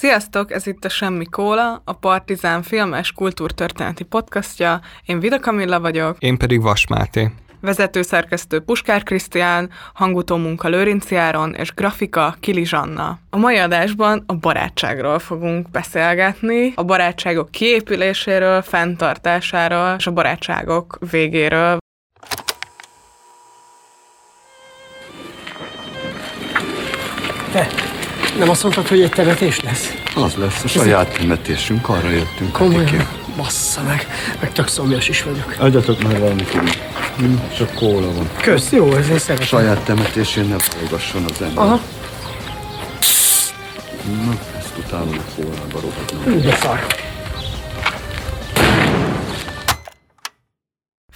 Sziasztok, ez itt a Semmi Kóla, a Partizán filmes kultúrtörténeti podcastja. Én Vida Kamilla vagyok. Én pedig Vas Máté. Vezetőszerkesztő Puskár Krisztián, hangutó munka Lőrinci Áron és grafika Kili Zsanna. A mai adásban a barátságról fogunk beszélgetni, a barátságok kiépüléséről, fenntartásáról és a barátságok végéről. Te, nem azt mondtad, hogy egy temetés lesz? Az lesz a saját temetésünk, arra jöttünk. Komolyan? Bassza meg, meg tök szomjas is vagyok. Adjatok már valamit inni. Hm, Csak kóla van. Kösz, jó, ezért szeretem. Saját temetésén ne hallgasson az ember. Aha, Na, ezt utálom a kólába rohadnom. úgy de szar.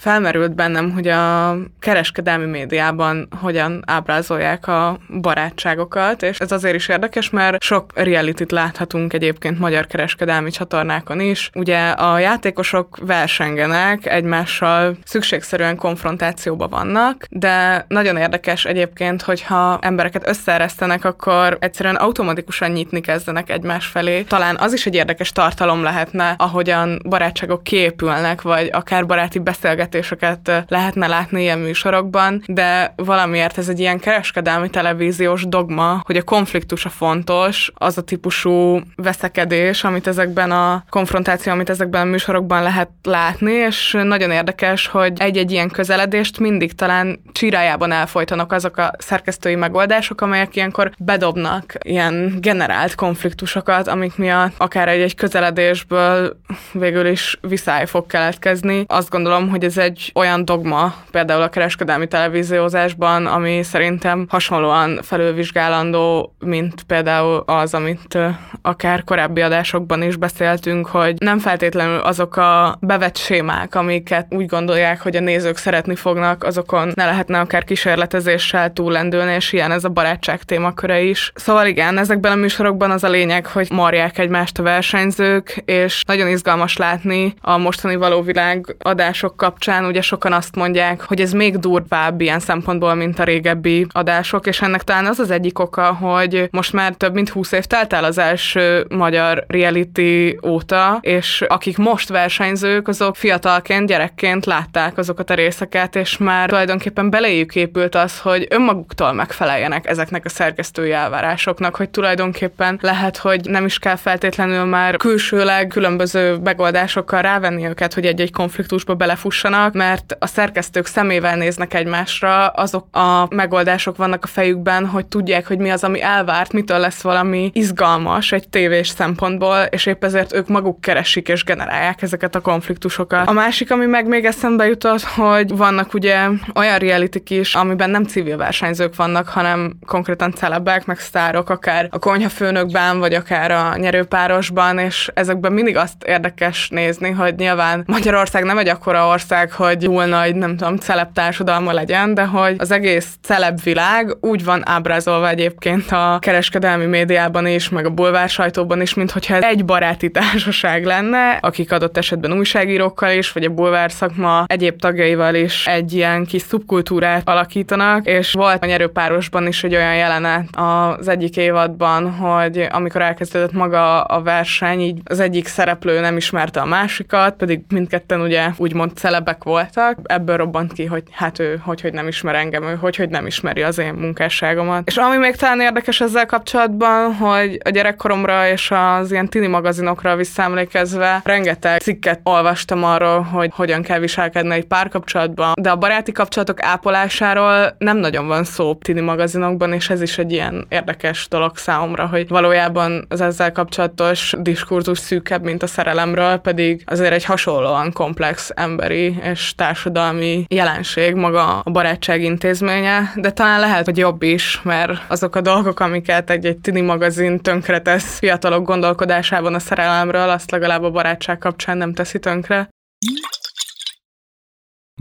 Felmerült bennem, hogy a kereskedelmi médiában hogyan ábrázolják a barátságokat, és ez azért is érdekes, mert sok reality láthatunk egyébként magyar kereskedelmi csatornákon is. Ugye a játékosok versengenek, egymással szükségszerűen konfrontációba vannak, de nagyon érdekes egyébként, hogyha embereket összeeresztenek, akkor egyszerűen automatikusan nyitni kezdenek egymás felé. Talán az is egy érdekes tartalom lehetne, ahogyan barátságok kiépülnek, vagy akár baráti beszélgetéseket lehetne látni ilyen műsorokban, de valamiért ez egy ilyen kereskedelmi televíziós dogma, hogy a konfliktus a fontos, az a típusú veszekedés, amit ezekben a konfrontáció, amit ezekben a műsorokban lehet látni, és nagyon érdekes, hogy egy-egy ilyen közeledést mindig talán csirájában elfolytanak azok a szerkesztői megoldások, amelyek ilyenkor bedobnak ilyen generált konfliktusokat, amik miatt akár egy-egy közeledésből végül is viszály fog keletkezni. Azt gondolom, hogy ez egy olyan dogma, például a kereskedelmi televíziózásban, ami szerintem hasonlóan felülvizsgálandó, mint például az, amit akár korábbi adásokban is beszéltünk, hogy nem feltétlenül azok a bevett sémák, amiket úgy gondolják, hogy a nézők szeretni fognak, azokon ne lehetne akár kísérletezéssel túllendülni, és ilyen ez a barátság témaköre is. Szóval igen, ezekben a műsorokban az a lényeg, hogy marják egymást a versenyzők, és nagyon izgalmas látni a mostani való világ adások kapcsán, ugye sokan azt mondják, hogy ez még durvább ilyen szempontból, mint a régebbi adások, és ennek talán az az egyik oka, hogy most már több mint 20 év telt el az első magyar reality óta, és akik most versenyzők, azok fiatalként, gyerekként látták azokat a részeket, és már tulajdonképpen beléjük épült az, hogy önmaguktól megfeleljenek ezeknek a szerkesztői elvárásoknak, hogy tulajdonképpen lehet, hogy nem is kell feltétlenül már külsőleg különböző megoldásokkal rávenni őket, hogy egy-egy konfliktusba belefussanak, mert a szerkesztők szemével néznek egymásra, azok a megoldások vannak a fejükben, hogy tudják, hogy mi az, ami elvárt, mitől lesz valami izgalmas egy tévés szempontból, és épp ezért ők maguk keresik és generálják ezeket a konfliktusokat. A másik, ami meg még eszembe jutott, hogy vannak ugye olyan reality is, amiben nem civil versenyzők vannak, hanem konkrétan celebek, meg sztárok, akár a konyhafőnökben, vagy akár a nyerőpárosban, és ezekben mindig azt érdekes nézni, hogy nyilván Magyarország nem egy akkora ország, hogy túl nagy, nem tudom, celeb társadalma legyen, de hogy az egész celeb világ úgy van ábrázolva egyébként a kereskedelmi médiában is, meg a bulvár sajtóban is, mint hogyha ez egy baráti társaság lenne, akik adott esetben újságírókkal is, vagy a bulvár szakma egyéb tagjaival is egy ilyen kis szubkultúrát alakítanak, és volt a nyerőpárosban is egy olyan jelenet az egyik évadban, hogy amikor elkezdődött maga a verseny, így az egyik szereplő nem ismerte a másikat, pedig mindketten ugye úgymond celebek voltak, ebből robbant ki, hogy hát ő hogy, hogy nem ismer engem, ő hogy, hogy nem ismeri az én munkásságomat. És ami még talán érdekes ezzel kapcsolatban, hogy a gyerekkoromra és az ilyen tini magazinokra visszaemlékezve rengeteg cikket olvastam arról, hogy hogyan kell viselkedni egy párkapcsolatban, de a baráti kapcsolatok ápolásáról nem nagyon van szó tini magazinokban, és ez is egy ilyen érdekes dolog számomra, hogy valójában az ezzel kapcsolatos diskurzus szűkebb, mint a szerelemről, pedig azért egy hasonlóan komplex emberi és társadalmi jelenség maga a barátság intézménye, de talán lehet, hogy jobb is, mert azok a dolgok, amiket egy-egy tini magazin tönkretesz fiatalok gondolkodásában a szerelemről, azt legalább a barátság kapcsán nem teszi tönkre.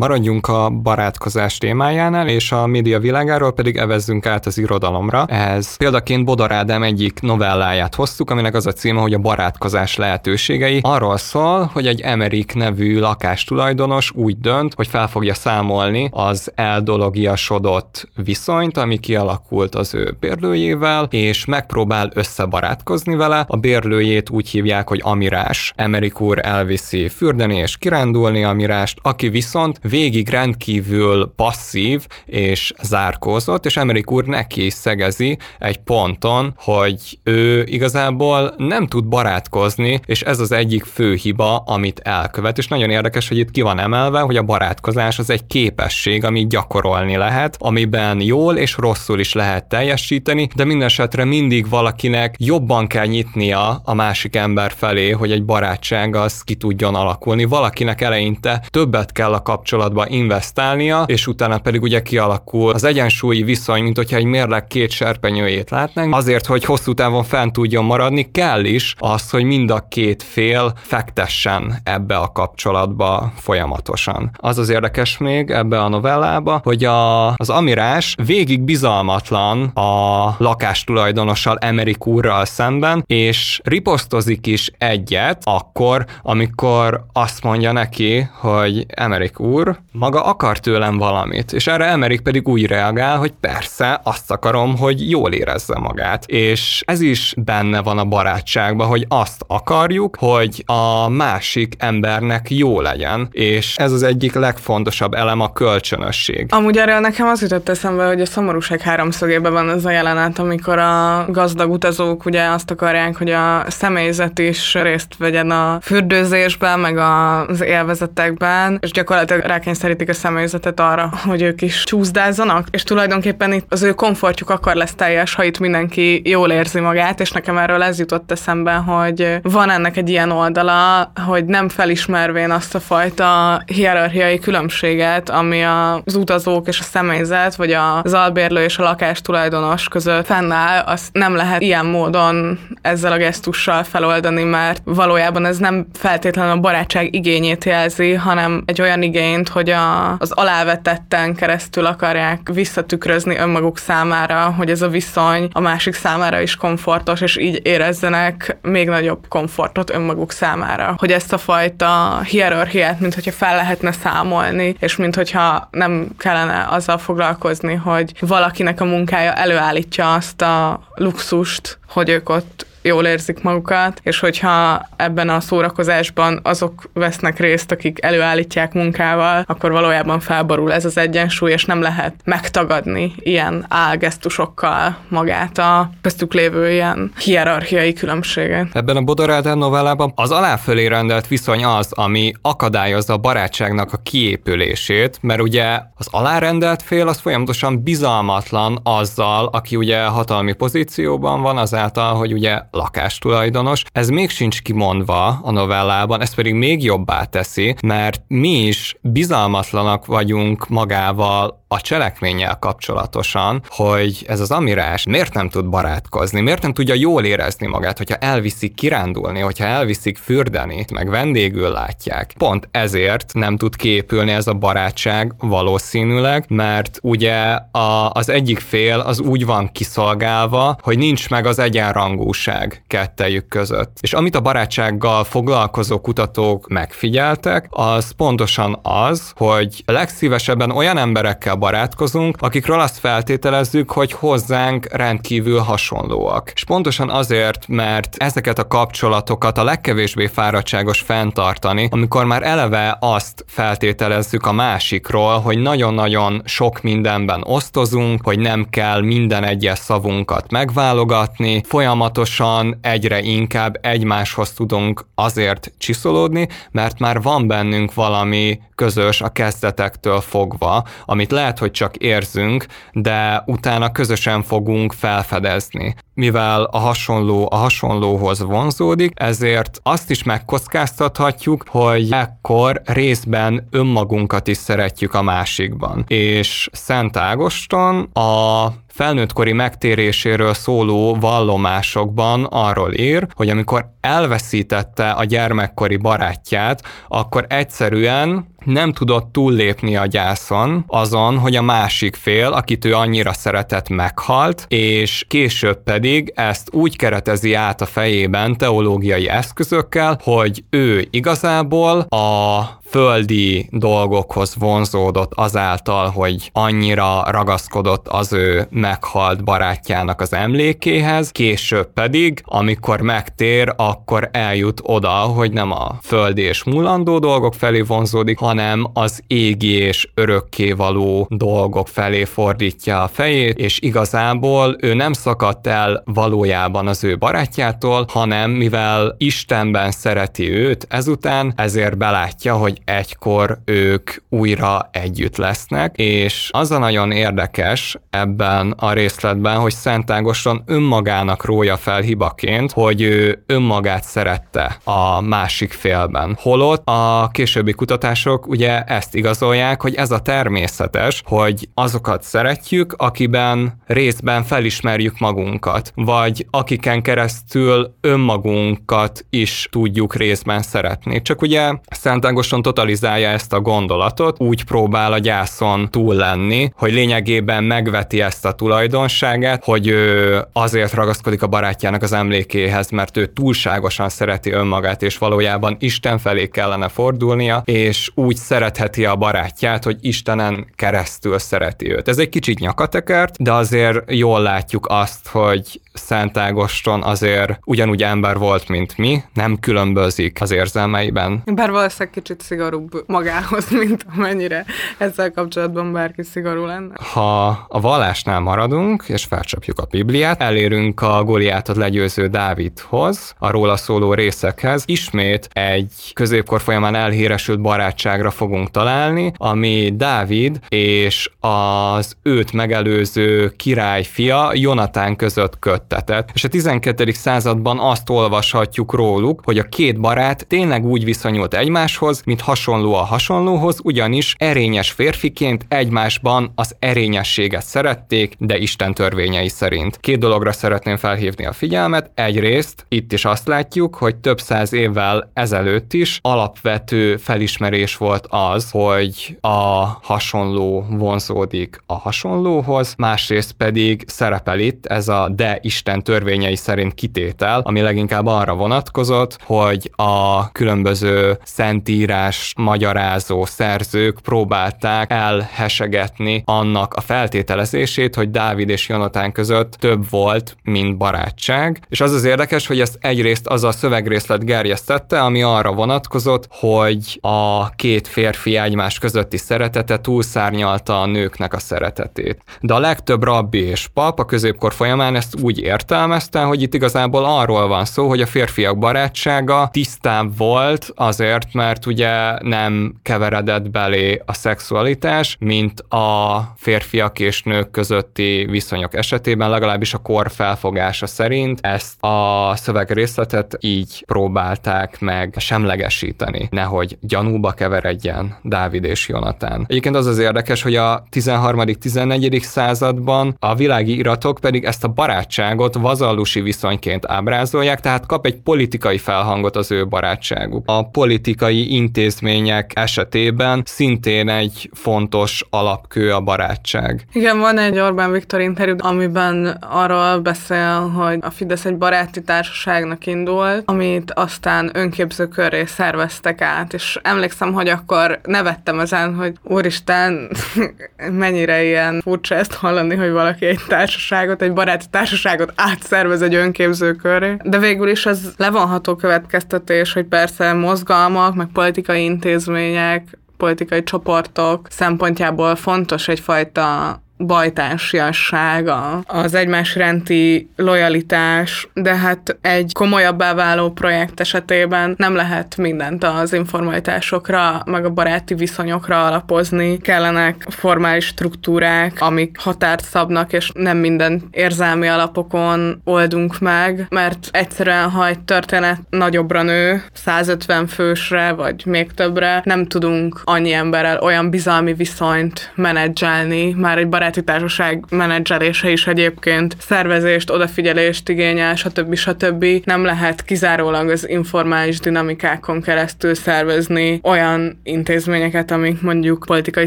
Maradjunk a barátkozás témájánál, és a média világáról pedig evezzünk át az irodalomra. Ez példaként Bodor Ádám egyik novelláját hoztuk, aminek az a címe, hogy a barátkozás lehetőségei. Arról szól, hogy egy Emerik nevű lakástulajdonos úgy dönt, hogy fel fogja számolni az eldologiasodott viszonyt, ami kialakult az ő bérlőjével, és megpróbál összebarátkozni vele. A bérlőjét úgy hívják, hogy Amirás. Emerik úr elviszi fürdeni és kirándulni Amirást, aki viszont végig rendkívül passzív és zárkózott, és Emerik úr neki szegezi egy ponton, hogy ő igazából nem tud barátkozni, és ez az egyik fő hiba, amit elkövet. És nagyon érdekes, hogy itt ki van emelve, hogy a barátkozás az egy képesség, amit gyakorolni lehet, amiben jól és rosszul is lehet teljesíteni, de minden esetre mindig valakinek jobban kell nyitnia a másik ember felé, hogy egy barátság az ki tudjon alakulni. Valakinek eleinte többet kell a kapcsolatban kapcsolatba investálnia, és utána pedig ugye kialakul az egyensúlyi viszony, mint hogyha egy mérleg két serpenyőjét látnánk. Azért, hogy hosszú távon fent tudjon maradni, kell is az, hogy mind a két fél fektessen ebbe a kapcsolatba folyamatosan. Az az érdekes még ebbe a novellába, hogy a, az amirás végig bizalmatlan a lakástulajdonossal Emerik úrral szemben, és riposztozik is egyet akkor, amikor azt mondja neki, hogy Emerik úr, úr maga akar tőlem valamit, és erre Emerik pedig úgy reagál, hogy persze, azt akarom, hogy jól érezze magát. És ez is benne van a barátságban, hogy azt akarjuk, hogy a másik embernek jó legyen, és ez az egyik legfontosabb elem a kölcsönösség. Amúgy erről nekem az jutott eszembe, hogy a szomorúság háromszögében van ez a jelenet, amikor a gazdag utazók ugye azt akarják, hogy a személyzet is részt vegyen a fürdőzésben, meg az élvezetekben, és gyakorlatilag rákényszerítik a személyzetet arra, hogy ők is csúszdázzanak, és tulajdonképpen itt az ő komfortjuk akkor lesz teljes, ha itt mindenki jól érzi magát, és nekem erről ez jutott eszembe, hogy van ennek egy ilyen oldala, hogy nem felismervén azt a fajta hierarchiai különbséget, ami az utazók és a személyzet, vagy az albérlő és a lakás tulajdonos között fennáll, azt nem lehet ilyen módon ezzel a gesztussal feloldani, mert valójában ez nem feltétlenül a barátság igényét jelzi, hanem egy olyan igény, mint hogy a, az alávetetten keresztül akarják visszatükrözni önmaguk számára, hogy ez a viszony a másik számára is komfortos, és így érezzenek még nagyobb komfortot önmaguk számára. Hogy ezt a fajta hierarchiát, mint hogyha fel lehetne számolni, és mint hogyha nem kellene azzal foglalkozni, hogy valakinek a munkája előállítja azt a luxust, hogy ők ott jól érzik magukat, és hogyha ebben a szórakozásban azok vesznek részt, akik előállítják munkával, akkor valójában felborul ez az egyensúly, és nem lehet megtagadni ilyen álgesztusokkal magát a köztük lévő ilyen hierarchiai különbséget. Ebben a Bodorádán novellában az aláfölé rendelt viszony az, ami akadályozza a barátságnak a kiépülését, mert ugye az alárendelt fél az folyamatosan bizalmatlan azzal, aki ugye hatalmi pozícióban van, azáltal, hogy ugye lakástulajdonos. Ez még sincs kimondva a novellában, ez pedig még jobbá teszi, mert mi is bizalmatlanak vagyunk magával a cselekménnyel kapcsolatosan, hogy ez az amirás miért nem tud barátkozni, miért nem tudja jól érezni magát, hogyha elviszik kirándulni, hogyha elviszik fürdeni, meg vendégül látják. Pont ezért nem tud képülni ez a barátság valószínűleg, mert ugye a, az egyik fél az úgy van kiszolgálva, hogy nincs meg az egyenrangúság kettejük között. És amit a barátsággal foglalkozó kutatók megfigyeltek, az pontosan az, hogy legszívesebben olyan emberekkel barátkozunk, akikről azt feltételezzük, hogy hozzánk rendkívül hasonlóak. És pontosan azért, mert ezeket a kapcsolatokat a legkevésbé fáradtságos fenntartani, amikor már eleve azt feltételezzük a másikról, hogy nagyon-nagyon sok mindenben osztozunk, hogy nem kell minden egyes szavunkat megválogatni, folyamatosan egyre inkább egymáshoz tudunk azért csiszolódni, mert már van bennünk valami közös a kezdetektől fogva, amit lehet, hogy csak érzünk, de utána közösen fogunk felfedezni. Mivel a hasonló a hasonlóhoz vonzódik, ezért azt is megkockáztathatjuk, hogy ekkor részben önmagunkat is szeretjük a másikban. És Szent Ágoston a felnőttkori megtéréséről szóló vallomásokban arról ír, hogy amikor elveszítette a gyermekkori barátját, akkor egyszerűen nem tudott túllépni a gyászon azon, hogy a másik fél, akit ő annyira szeretett, meghalt, és később pedig ezt úgy keretezi át a fejében teológiai eszközökkel, hogy ő igazából a földi dolgokhoz vonzódott azáltal, hogy annyira ragaszkodott az ő meghalt barátjának az emlékéhez, később pedig, amikor megtér, akkor eljut oda, hogy nem a földi és múlandó dolgok felé vonzódik, hanem az égi és örökkévaló dolgok felé fordítja a fejét, és igazából ő nem szakadt el valójában az ő barátjától, hanem mivel Istenben szereti őt ezután, ezért belátja, hogy egykor ők újra együtt lesznek, és az a nagyon érdekes ebben a részletben, hogy Szent Ágoston önmagának rója fel hibaként, hogy ő önmagát szerette a másik félben. Holott a későbbi kutatások ugye ezt igazolják, hogy ez a természetes, hogy azokat szeretjük, akiben részben felismerjük magunkat, vagy akiken keresztül önmagunkat is tudjuk részben szeretni. Csak ugye Szent Ágoston totalizálja ezt a gondolatot, úgy próbál a gyászon túl lenni, hogy lényegében megveti ezt a tulajdonságát, hogy ő azért ragaszkodik a barátjának az emlékéhez, mert ő túlságosan szereti önmagát, és valójában Isten felé kellene fordulnia, és úgy szeretheti a barátját, hogy Istenen keresztül szereti őt. Ez egy kicsit nyakatekert, de azért jól látjuk azt, hogy Szent Ágoston azért ugyanúgy ember volt, mint mi, nem különbözik az érzelmeiben. Bár valószínűleg kicsit szigorúbb magához, mint amennyire ezzel kapcsolatban bárki szigorú lenne. Ha a vallásnál maradunk, és felcsapjuk a Bibliát, elérünk a Goliátot legyőző Dávidhoz, a róla szóló részekhez. Ismét egy középkor folyamán elhíresült barátságra fogunk találni, ami Dávid és az őt megelőző király fia Jonatán között köttetett. És a 12. században azt olvashatjuk róluk, hogy a két barát tényleg úgy viszonyult egymáshoz, mint hasonló a hasonlóhoz, ugyanis erényes férfiként egymásban az erényességet szerették, de Isten törvényei szerint. Két dologra szeretném felhívni a figyelmet. Egyrészt itt is azt látjuk, hogy több száz évvel ezelőtt is alapvető felismerés volt az, hogy a hasonló vonzódik a hasonlóhoz, másrészt pedig szerepel itt ez a de Isten törvényei szerint kitétel, ami leginkább arra vonatkozott, hogy a különböző szentírás magyarázó szerzők próbálták elhesegetni annak a feltételezését, hogy Dávid és Jonatán között több volt, mint barátság. És az az érdekes, hogy ezt egyrészt az a szövegrészlet gerjesztette, ami arra vonatkozott, hogy a két férfi egymás közötti szeretete túlszárnyalta a nőknek a szeretetét. De a legtöbb rabbi és pap a középkor folyamán ezt úgy értelmezte, hogy itt igazából arról van szó, hogy a férfiak barátsága tisztább volt azért, mert ugye nem keveredett belé a szexualitás, mint a férfiak és nők közötti viszonyok esetében, legalábbis a kor felfogása szerint ezt a szövegrészletet így próbálták meg semlegesíteni, nehogy gyanúba keveredjen Dávid és Jonatán. Egyébként az az érdekes, hogy a 13.-14. században a világi iratok pedig ezt a barátságot vazallusi viszonyként ábrázolják, tehát kap egy politikai felhangot az ő barátságuk. A politikai intézmények esetében szintén egy fontos alapkő a barátság. Igen, van egy Orbán Viktor interjú, amiben arról beszél, hogy a Fidesz egy baráti társaságnak indult, amit aztán önképzőkörré szerveztek át, és emlékszem, hogy akkor nevettem ezen, hogy úristen, mennyire ilyen furcsa ezt hallani, hogy valaki egy társaságot, egy baráti társaságot átszervez egy önképzőkörré. De végül is az levonható következtetés, hogy persze mozgalmak, meg politikai intézmények, politikai csoportok szempontjából fontos egyfajta bajtársiasság, az egymás renti lojalitás, de hát egy komolyabbá váló projekt esetében nem lehet mindent az informalitásokra, meg a baráti viszonyokra alapozni. Kellenek formális struktúrák, amik határt szabnak, és nem minden érzelmi alapokon oldunk meg, mert egyszerűen, ha egy történet nagyobbra nő, 150 fősre, vagy még többre, nem tudunk annyi emberrel olyan bizalmi viszonyt menedzselni, már egy barát baráti társaság menedzselése is egyébként szervezést, odafigyelést igényel, stb. stb. Nem lehet kizárólag az informális dinamikákon keresztül szervezni olyan intézményeket, amik mondjuk politikai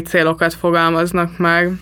célokat fogalmaznak meg.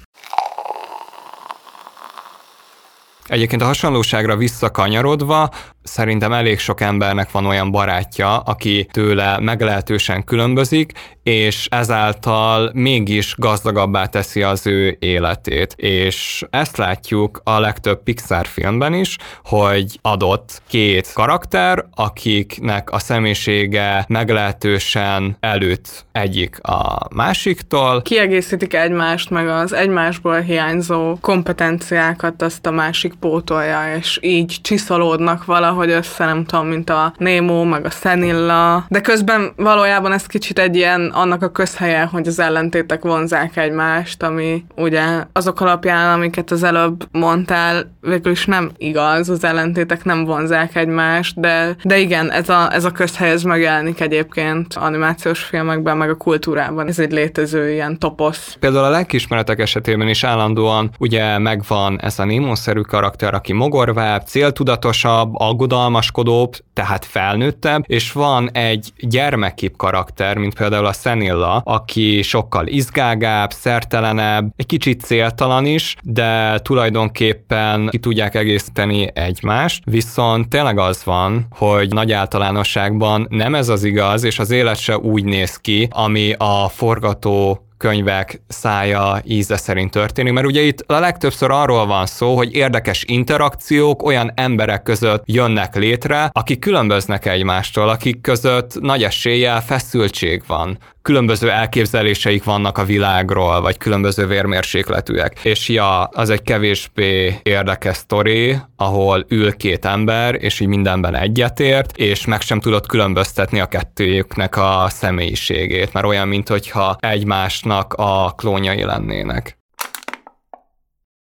Egyébként a hasonlóságra visszakanyarodva, szerintem elég sok embernek van olyan barátja, aki tőle meglehetősen különbözik, és ezáltal mégis gazdagabbá teszi az ő életét. És ezt látjuk a legtöbb Pixar filmben is, hogy adott két karakter, akiknek a személyisége meglehetősen előtt egyik a másiktól. Kiegészítik egymást, meg az egymásból hiányzó kompetenciákat azt a másik pótolja, és így csiszolódnak valahogy össze, nem tudom, mint a Nemo, meg a Szenilla, de közben valójában ez kicsit egy ilyen annak a közhelye, hogy az ellentétek vonzák egymást, ami ugye azok alapján, amiket az előbb mondtál, végül is nem igaz, az ellentétek nem vonzák egymást, de, de igen, ez a, ez a közhely ez megjelenik egyébként animációs filmekben, meg a kultúrában. Ez egy létező ilyen toposz. Például a lelkismeretek esetében is állandóan ugye megvan ez a Nemo-szerű karakter, aki mogorvább, céltudatosabb, aggodalmaskodóbb, tehát felnőttebb, és van egy gyermekkép karakter, mint például a Senilla, aki sokkal izgágább, szertelenebb, egy kicsit céltalan is, de tulajdonképpen ki tudják egészíteni egymást, viszont tényleg az van, hogy nagy általánosságban nem ez az igaz, és az élet se úgy néz ki, ami a forgató könyvek szája íze szerint történik, mert ugye itt a legtöbbször arról van szó, hogy érdekes interakciók olyan emberek között jönnek létre, akik különböznek egymástól, akik között nagy eséllyel feszültség van, különböző elképzeléseik vannak a világról, vagy különböző vérmérsékletűek. És ja, az egy kevésbé érdekes sztori, ahol ül két ember, és így mindenben egyetért, és meg sem tudott különböztetni a kettőjüknek a személyiségét, mert olyan, mintha egymásnak a klónjai lennének.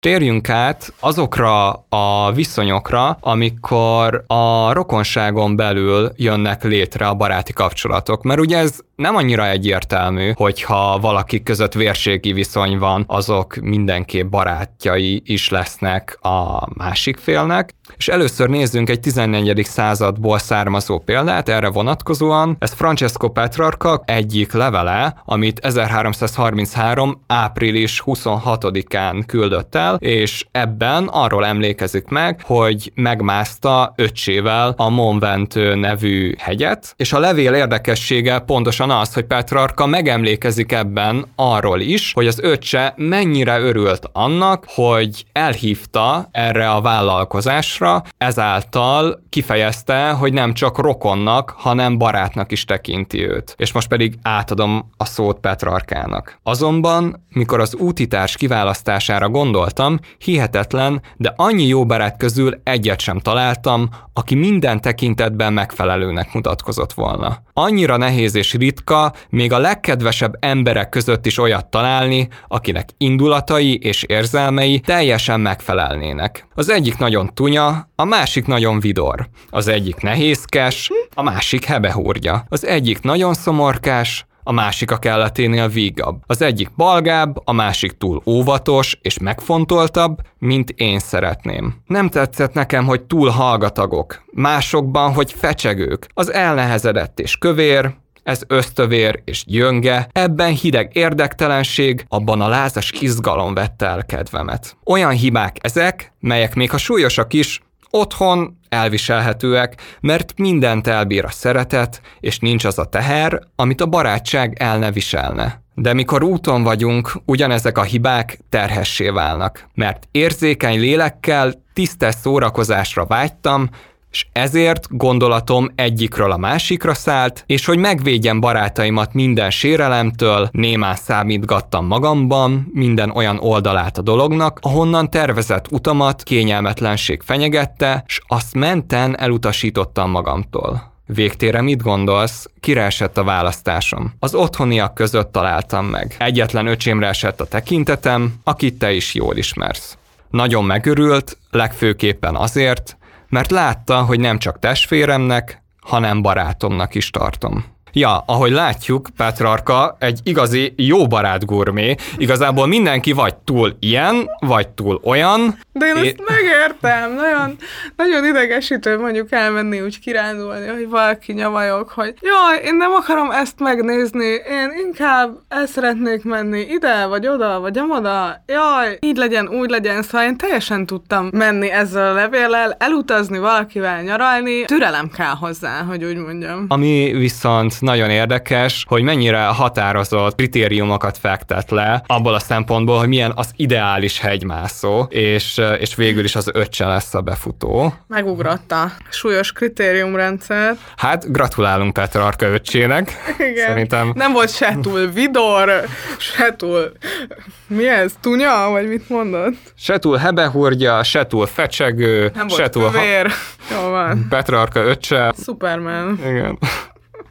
Térjünk át azokra a viszonyokra, amikor a rokonságon belül jönnek létre a baráti kapcsolatok, mert ugye ez nem annyira egyértelmű, hogyha valaki között vérségi viszony van, azok mindenképp barátjai is lesznek a másik félnek. És először nézzünk egy 14. századból származó példát erre vonatkozóan. Ez Francesco Petrarca egyik levele, amit 1333. április 26-án küldött el, és ebben arról emlékezik meg, hogy megmászta öccsével a Mont Ventoux nevű hegyet, és a levél érdekessége pontosan az, hogy Petrarka megemlékezik ebben arról is, hogy az öccse mennyire örült annak, hogy elhívta erre a vállalkozásra, ezáltal kifejezte, hogy nem csak rokonnak, hanem barátnak is tekinti őt. És most pedig átadom a szót Petrarkának. Azonban, mikor az útitárs kiválasztására gondoltam, hihetetlen, de annyi jó barát közül egyet sem találtam, aki minden tekintetben megfelelőnek mutatkozott volna. Annyira nehéz és ritka, még a legkedvesebb emberek között is olyat találni, akinek indulatai és érzelmei teljesen megfelelnének. Az egyik nagyon tunya, a másik nagyon vidor. Az egyik nehézkes, a másik hebehúrja. Az egyik nagyon szomorkás, a másik a kelleténél vígabb. Az egyik balgább, a másik túl óvatos és megfontoltabb, mint én szeretném. Nem tetszett nekem, hogy túl hallgatagok, másokban, hogy fecsegők, az elnehezedett és kövér, ez ösztövér és gyönge, ebben hideg érdektelenség, abban a lázas izgalom vette el kedvemet. Olyan hibák ezek, melyek még ha súlyosak is, Otthon elviselhetőek, mert mindent elbír a szeretet, és nincs az a teher, amit a barátság el ne viselne. De mikor úton vagyunk, ugyanezek a hibák terhessé válnak, mert érzékeny lélekkel tisztes szórakozásra vágytam, és ezért gondolatom egyikről a másikra szállt, és hogy megvédjem barátaimat minden sérelemtől, némán számítgattam magamban minden olyan oldalát a dolognak, ahonnan tervezett utamat kényelmetlenség fenyegette, s azt menten elutasítottam magamtól. Végtére mit gondolsz? Kire esett a választásom? Az otthoniak között találtam meg. Egyetlen öcsémre esett a tekintetem, akit te is jól ismersz. Nagyon megörült, legfőképpen azért, mert látta, hogy nem csak testvéremnek, hanem barátomnak is tartom. Ja, ahogy látjuk, Petrarka egy igazi jó barát gurmé. Igazából mindenki vagy túl ilyen, vagy túl olyan. De én é... ezt megértem. Nagyon, nagyon idegesítő mondjuk elmenni úgy kirándulni, hogy valaki nyavajok, hogy jaj, én nem akarom ezt megnézni, én inkább el szeretnék menni ide, vagy oda, vagy amoda. Jaj, így legyen, úgy legyen. Szóval én teljesen tudtam menni ezzel a levéllel, elutazni valakivel nyaralni. Türelem kell hozzá, hogy úgy mondjam. Ami viszont nagyon érdekes, hogy mennyire határozott kritériumokat fektet le abból a szempontból, hogy milyen az ideális hegymászó, és, és végül is az öccse lesz a befutó. Megugrotta. Súlyos kritériumrendszer. Hát gratulálunk Petrarka öccsének. Igen. Szerintem... Nem volt se túl vidor, se túl... Mi ez? Tunya? Vagy mit mondod? Se túl hebehurgya, se túl fecsegő, Nem se volt túl... kövér. Jó van. Petrarka öccse. Superman. Igen.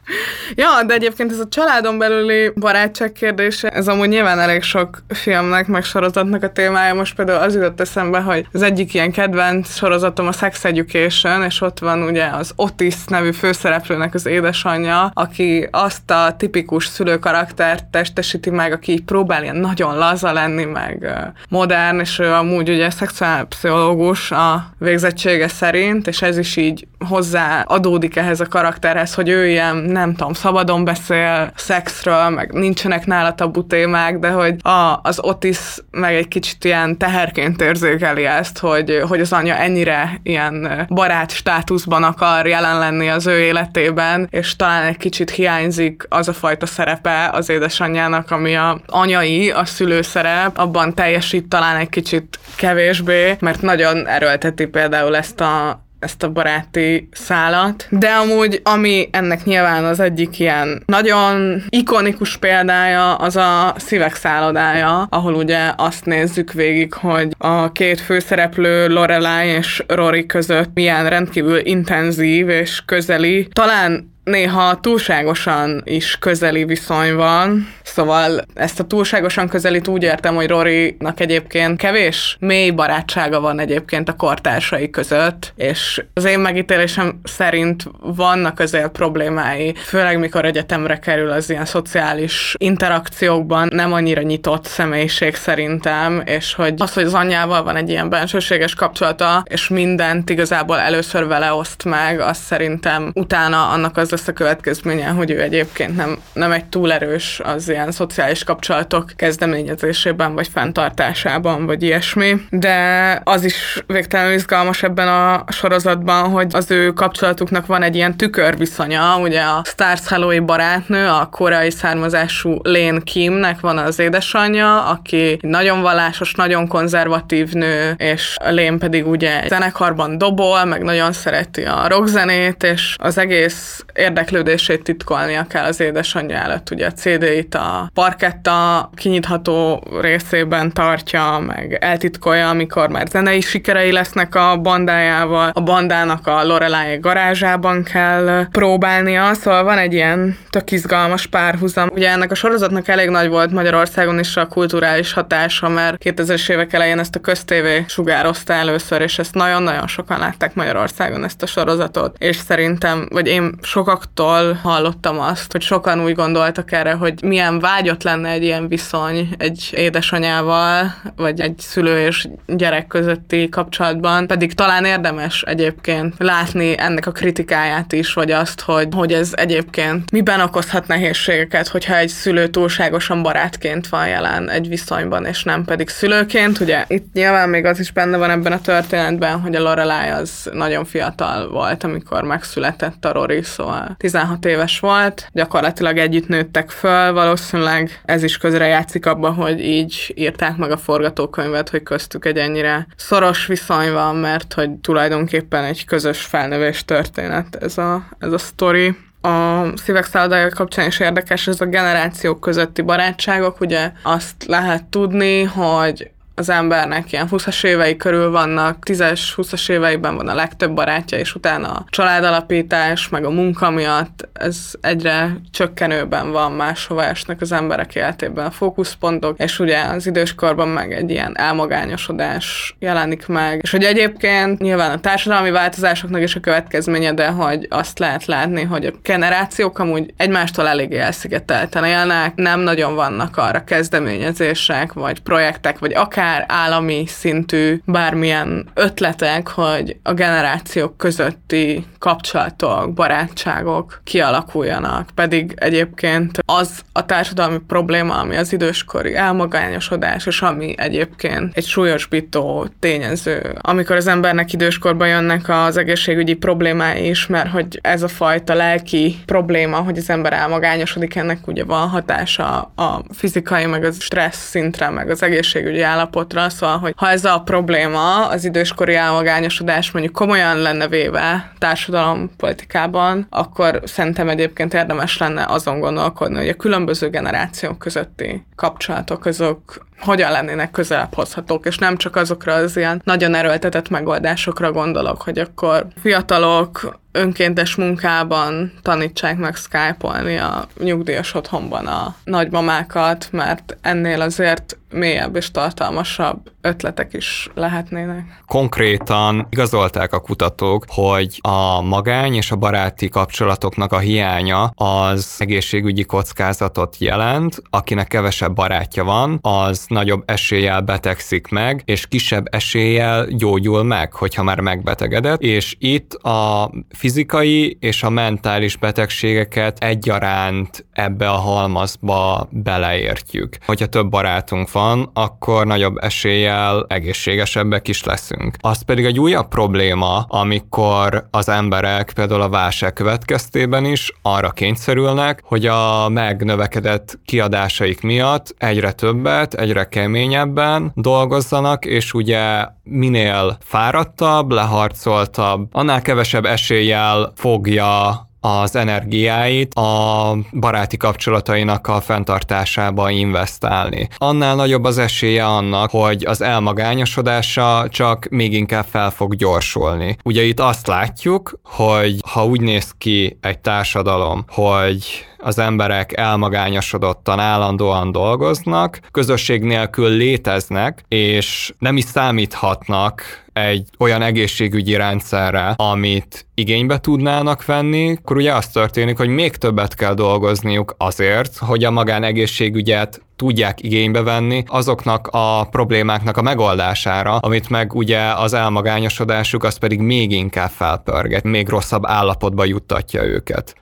Ja, de egyébként ez a családon belüli barátság kérdése, ez amúgy nyilván elég sok filmnek, meg sorozatnak a témája. Most például az jutott eszembe, hogy az egyik ilyen kedvenc sorozatom a Sex Education, és ott van ugye az Otis nevű főszereplőnek az édesanyja, aki azt a tipikus szülőkaraktert testesíti meg, aki így próbál ilyen nagyon laza lenni, meg modern, és ő amúgy ugye szexuálpszichológus a végzettsége szerint, és ez is így hozzá adódik ehhez a karakterhez, hogy ő ilyen, nem tudom, szabadon beszél szexről, meg nincsenek nála tabu témák, de hogy a, az Otis meg egy kicsit ilyen teherként érzékeli ezt, hogy, hogy az anya ennyire ilyen barát státuszban akar jelen lenni az ő életében, és talán egy kicsit hiányzik az a fajta szerepe az édesanyjának, ami a anyai, a szülőszerep, abban teljesít talán egy kicsit kevésbé, mert nagyon erőlteti például ezt a ezt a baráti szálat. De amúgy, ami ennek nyilván az egyik ilyen nagyon ikonikus példája, az a szívek szállodája, ahol ugye azt nézzük végig, hogy a két főszereplő Lorelai és Rory között milyen rendkívül intenzív és közeli, talán néha túlságosan is közeli viszony van, szóval ezt a túlságosan közelít úgy értem, hogy Rory-nak egyébként kevés mély barátsága van egyébként a kortársai között, és az én megítélésem szerint vannak azért problémái, főleg mikor egyetemre kerül az ilyen szociális interakciókban nem annyira nyitott személyiség szerintem, és hogy az, hogy az anyjával van egy ilyen bensőséges kapcsolata, és mindent igazából először vele oszt meg, az szerintem utána annak az lesz a következménye, hogy ő egyébként nem, nem egy túl erős az ilyen szociális kapcsolatok kezdeményezésében, vagy fenntartásában, vagy ilyesmi. De az is végtelenül izgalmas ebben a sorozatban, hogy az ő kapcsolatuknak van egy ilyen tükörviszonya, ugye a Stars Hello barátnő, a koreai származású Lane Kimnek van az édesanyja, aki nagyon vallásos, nagyon konzervatív nő, és Lane pedig ugye zenekarban dobol, meg nagyon szereti a rockzenét, és az egész érdeklődését titkolnia kell az édesanyja előtt. Ugye a CD-it a parketta kinyitható részében tartja, meg eltitkolja, amikor már zenei sikerei lesznek a bandájával. A bandának a Lorelai garázsában kell próbálnia, szóval van egy ilyen tök izgalmas párhuzam. Ugye ennek a sorozatnak elég nagy volt Magyarországon is a kulturális hatása, mert 2000-es évek elején ezt a köztévé sugározta először, és ezt nagyon-nagyon sokan látták Magyarországon ezt a sorozatot, és szerintem, vagy én sokak sokaktól hallottam azt, hogy sokan úgy gondoltak erre, hogy milyen vágyott lenne egy ilyen viszony egy édesanyával, vagy egy szülő és gyerek közötti kapcsolatban, pedig talán érdemes egyébként látni ennek a kritikáját is, vagy azt, hogy, hogy ez egyébként miben okozhat nehézségeket, hogyha egy szülő túlságosan barátként van jelen egy viszonyban, és nem pedig szülőként. Ugye itt nyilván még az is benne van ebben a történetben, hogy a Lorelai az nagyon fiatal volt, amikor megszületett a Rory, szóval 16 éves volt, gyakorlatilag együtt nőttek föl, valószínűleg ez is közre játszik abban, hogy így írták meg a forgatókönyvet, hogy köztük egy ennyire szoros viszony van, mert hogy tulajdonképpen egy közös felnövés történet ez a, ez a sztori. A szívek szállodája kapcsán is érdekes, ez a generációk közötti barátságok, ugye azt lehet tudni, hogy az embernek ilyen 20-as évei körül vannak, 10-es, 20-as éveiben van a legtöbb barátja, és utána a családalapítás, meg a munka miatt ez egyre csökkenőben van, máshova esnek az emberek életében a fókuszpontok, és ugye az időskorban meg egy ilyen elmagányosodás jelenik meg. És hogy egyébként nyilván a társadalmi változásoknak is a következménye, de hogy azt lehet látni, hogy a generációk amúgy egymástól eléggé elszigetelten élnek, nem nagyon vannak arra kezdeményezések, vagy projektek, vagy akár állami szintű bármilyen ötletek, hogy a generációk közötti kapcsolatok, barátságok kialakuljanak. Pedig egyébként az a társadalmi probléma, ami az időskori elmagányosodás, és ami egyébként egy súlyosbító tényező. Amikor az embernek időskorban jönnek az egészségügyi problémái is, mert hogy ez a fajta lelki probléma, hogy az ember elmagányosodik, ennek ugye van hatása a fizikai, meg az stressz szintre, meg az egészségügyi állapotra, szóval, hogy ha ez a probléma, az időskori elmagányosodás mondjuk komolyan lenne véve társadalom politikában, akkor szerintem egyébként érdemes lenne azon gondolkodni, hogy a különböző generációk közötti kapcsolatok azok hogyan lennének közelebb hozhatók, és nem csak azokra az ilyen nagyon erőltetett megoldásokra gondolok, hogy akkor fiatalok önkéntes munkában tanítsák meg Skype-olni a nyugdíjas otthonban a nagymamákat, mert ennél azért mélyebb és tartalmasabb ötletek is lehetnének. Konkrétan igazolták a kutatók, hogy a magány és a baráti kapcsolatoknak a hiánya az egészségügyi kockázatot jelent, akinek kevesebb barátja van, az nagyobb eséllyel betegszik meg, és kisebb eséllyel gyógyul meg, hogyha már megbetegedett, és itt a fizikai és a mentális betegségeket egyaránt ebbe a halmazba beleértjük. Hogyha több barátunk van, akkor nagyobb eséllyel egészségesebbek is leszünk. Az pedig egy újabb probléma, amikor az emberek például a válság következtében is arra kényszerülnek, hogy a megnövekedett kiadásaik miatt egyre többet, egyre keményebben dolgozzanak, és ugye minél fáradtabb, leharcoltabb, annál kevesebb eséllyel fogja az energiáit a baráti kapcsolatainak a fenntartásába investálni. Annál nagyobb az esélye annak, hogy az elmagányosodása csak még inkább fel fog gyorsulni. Ugye itt azt látjuk, hogy ha úgy néz ki egy társadalom, hogy az emberek elmagányosodottan állandóan dolgoznak, közösség nélkül léteznek, és nem is számíthatnak egy olyan egészségügyi rendszerre, amit igénybe tudnának venni, akkor ugye az történik, hogy még többet kell dolgozniuk azért, hogy a magánegészségügyet tudják igénybe venni azoknak a problémáknak a megoldására, amit meg ugye az elmagányosodásuk, az pedig még inkább felpörget, még rosszabb állapotba juttatja őket.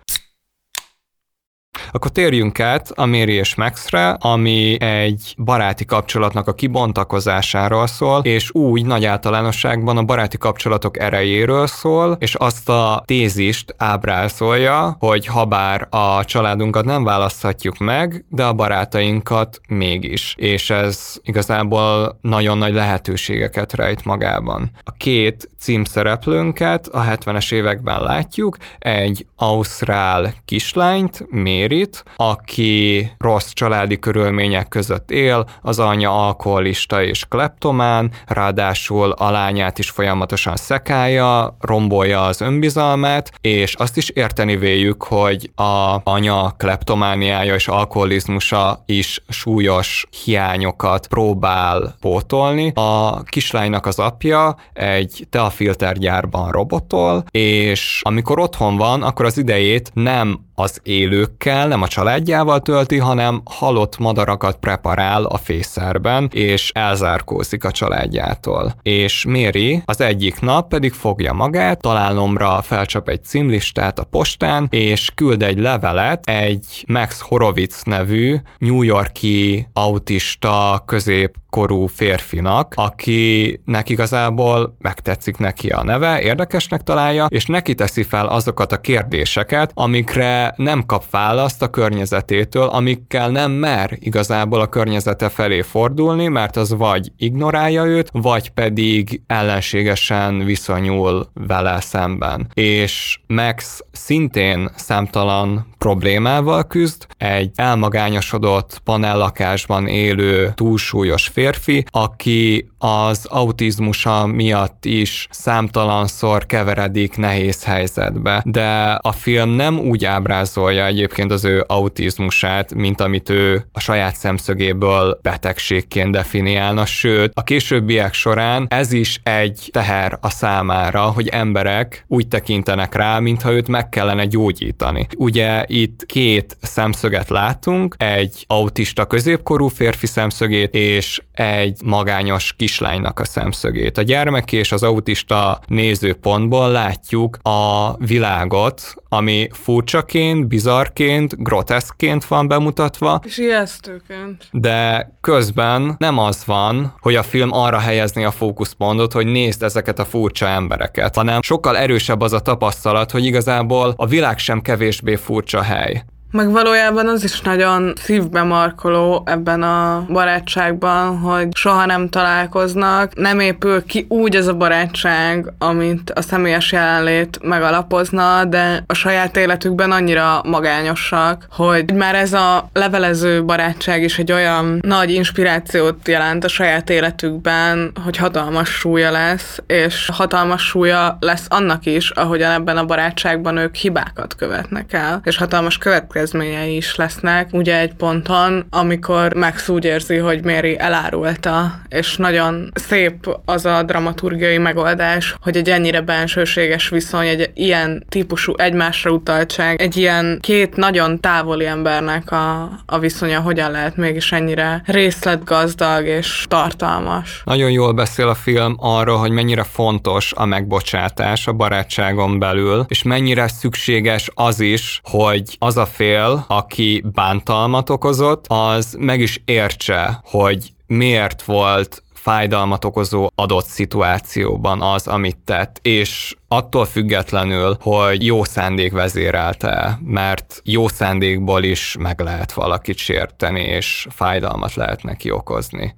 Akkor térjünk át a Méri és Maxre, ami egy baráti kapcsolatnak a kibontakozásáról szól, és úgy nagy általánosságban a baráti kapcsolatok erejéről szól, és azt a tézist ábrázolja, hogy habár a családunkat nem választhatjuk meg, de a barátainkat mégis. És ez igazából nagyon nagy lehetőségeket rejt magában. A két címszereplőnket a 70-es években látjuk, egy ausztrál kislányt, Mérit, aki rossz családi körülmények között él, az anyja alkoholista és kleptomán, ráadásul a lányát is folyamatosan szekálja, rombolja az önbizalmát, és azt is érteni véljük, hogy a anya kleptomániája és alkoholizmusa is súlyos hiányokat próbál pótolni. A kislánynak az apja egy teaf filtergyárban robotol, és amikor otthon van, akkor az idejét nem az élőkkel, nem a családjával tölti, hanem halott madarakat preparál a fészerben, és elzárkózik a családjától. És Méri az egyik nap pedig fogja magát, találomra felcsap egy címlistát a postán, és küld egy levelet egy Max Horowitz nevű New Yorki autista középkorú férfinak, akinek igazából megtetszik neki a neve, érdekesnek találja, és neki teszi fel azokat a kérdéseket, amikre nem kap választ a környezetétől, amikkel nem mer igazából a környezete felé fordulni, mert az vagy ignorálja őt, vagy pedig ellenségesen viszonyul vele szemben. És Max szintén számtalan problémával küzd, egy elmagányosodott panellakásban élő túlsúlyos férfi, aki az autizmusa miatt is számtalanszor keveredik nehéz helyzetbe. De a film nem úgy ábrázolja egyébként az ő autizmusát, mint amit ő a saját szemszögéből betegségként definiálna, sőt, a későbbiek során ez is egy teher a számára, hogy emberek úgy tekintenek rá, mintha őt meg kellene gyógyítani. Ugye itt két szemszöget látunk, egy autista középkorú férfi szemszögét, és egy magányos kislánynak a szemszögét. A gyermek és az autista nézőpontból látjuk a világot, ami furcsaként, bizarként, groteszként van bemutatva. És ijesztőként. De közben nem az van, hogy a film arra helyezni a fókuszpontot, hogy nézd ezeket a furcsa embereket, hanem sokkal erősebb az a tapasztalat, hogy igazából a világ sem kevésbé furcsa Hey. Meg valójában az is nagyon szívbe markoló ebben a barátságban, hogy soha nem találkoznak, nem épül ki úgy az a barátság, amit a személyes jelenlét megalapozna, de a saját életükben annyira magányosak, hogy már ez a levelező barátság is egy olyan nagy inspirációt jelent a saját életükben, hogy hatalmas súlya lesz, és hatalmas súlya lesz annak is, ahogyan ebben a barátságban ők hibákat követnek el, és hatalmas következmények következményei is lesznek. Ugye egy ponton, amikor Max úgy érzi, hogy Mary elárulta, és nagyon szép az a dramaturgiai megoldás, hogy egy ennyire bensőséges viszony, egy ilyen típusú egymásra utaltság, egy ilyen két nagyon távoli embernek a, a viszonya hogyan lehet mégis ennyire részletgazdag és tartalmas. Nagyon jól beszél a film arról, hogy mennyire fontos a megbocsátás a barátságon belül, és mennyire szükséges az is, hogy az a fél, fél, aki bántalmat okozott, az meg is értse, hogy miért volt fájdalmat okozó adott szituációban az, amit tett, és attól függetlenül, hogy jó szándék vezérelte, mert jó szándékból is meg lehet valakit sérteni, és fájdalmat lehet neki okozni.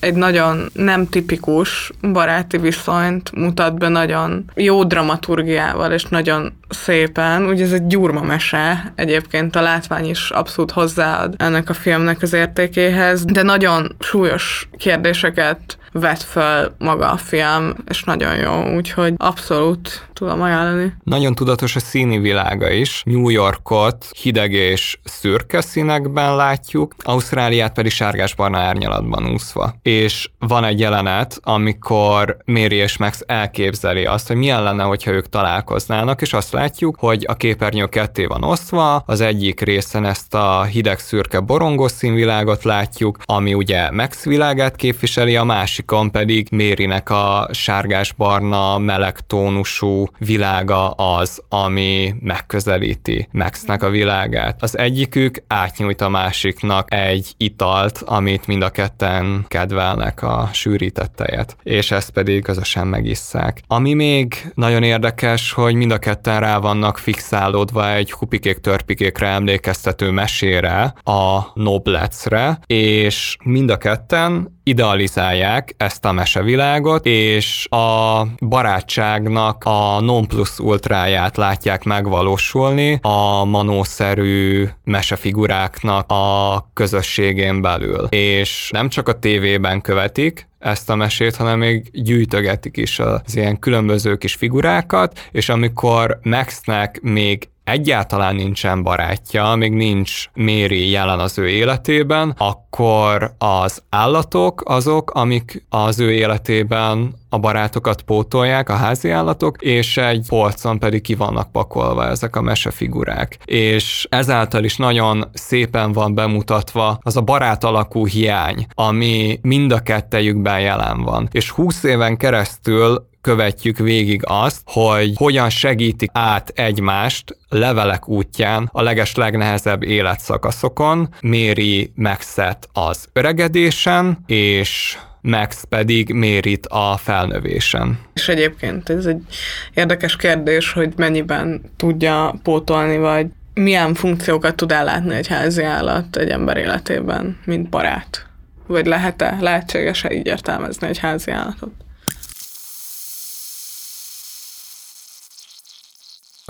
Egy nagyon nem tipikus baráti viszonyt mutat be nagyon jó dramaturgiával, és nagyon szépen. Ugye ez egy gyurma mese, egyébként a látvány is abszolút hozzáad ennek a filmnek az értékéhez, de nagyon súlyos kérdéseket vet föl maga a film, és nagyon jó, úgyhogy abszolút tudom ajánlani. Nagyon tudatos a színi világa is. New Yorkot hideg és szürke színekben látjuk, Ausztráliát pedig sárgás-barna árnyalatban úszva. És van egy jelenet, amikor Mary és Max elképzeli azt, hogy milyen lenne, hogyha ők találkoznának, és azt látjuk, hogy a képernyő ketté van osztva, az egyik részen ezt a hideg-szürke borongos színvilágot látjuk, ami ugye Max világát képviseli, a másikon pedig Mérinek a sárgás-barna, meleg tónusú világa az, ami megközelíti Maxnek a világát. Az egyikük átnyújt a másiknak egy italt, amit mind a ketten kedvelnek, a sűrített tejet, és ezt pedig közösen megisszák. Ami még nagyon érdekes, hogy mind a ketten rá vannak fixálódva egy hupikék-törpikékre emlékeztető mesére, a Noblecre, és mind a ketten idealizálják ezt a mesevilágot, és a barátságnak a non plus ultráját látják megvalósulni a manószerű mesefiguráknak a közösségén belül. És nem csak a tévében követik, ezt a mesét, hanem még gyűjtögetik is az ilyen különböző kis figurákat, és amikor Maxnek még egyáltalán nincsen barátja, még nincs Méri jelen az ő életében, akkor az állatok azok, amik az ő életében a barátokat pótolják, a házi állatok, és egy polcon pedig ki vannak pakolva ezek a mesefigurák. És ezáltal is nagyon szépen van bemutatva az a barát alakú hiány, ami mind a kettejükben jelen van. És 20 éven keresztül követjük végig azt, hogy hogyan segítik át egymást levelek útján a leges legnehezebb életszakaszokon, méri Maxet az öregedésen, és Max pedig mérit a felnövésen. És egyébként ez egy érdekes kérdés, hogy mennyiben tudja pótolni, vagy milyen funkciókat tud ellátni egy házi állat egy ember életében, mint barát? Vagy lehet-e, lehetséges-e így értelmezni egy házi állatot?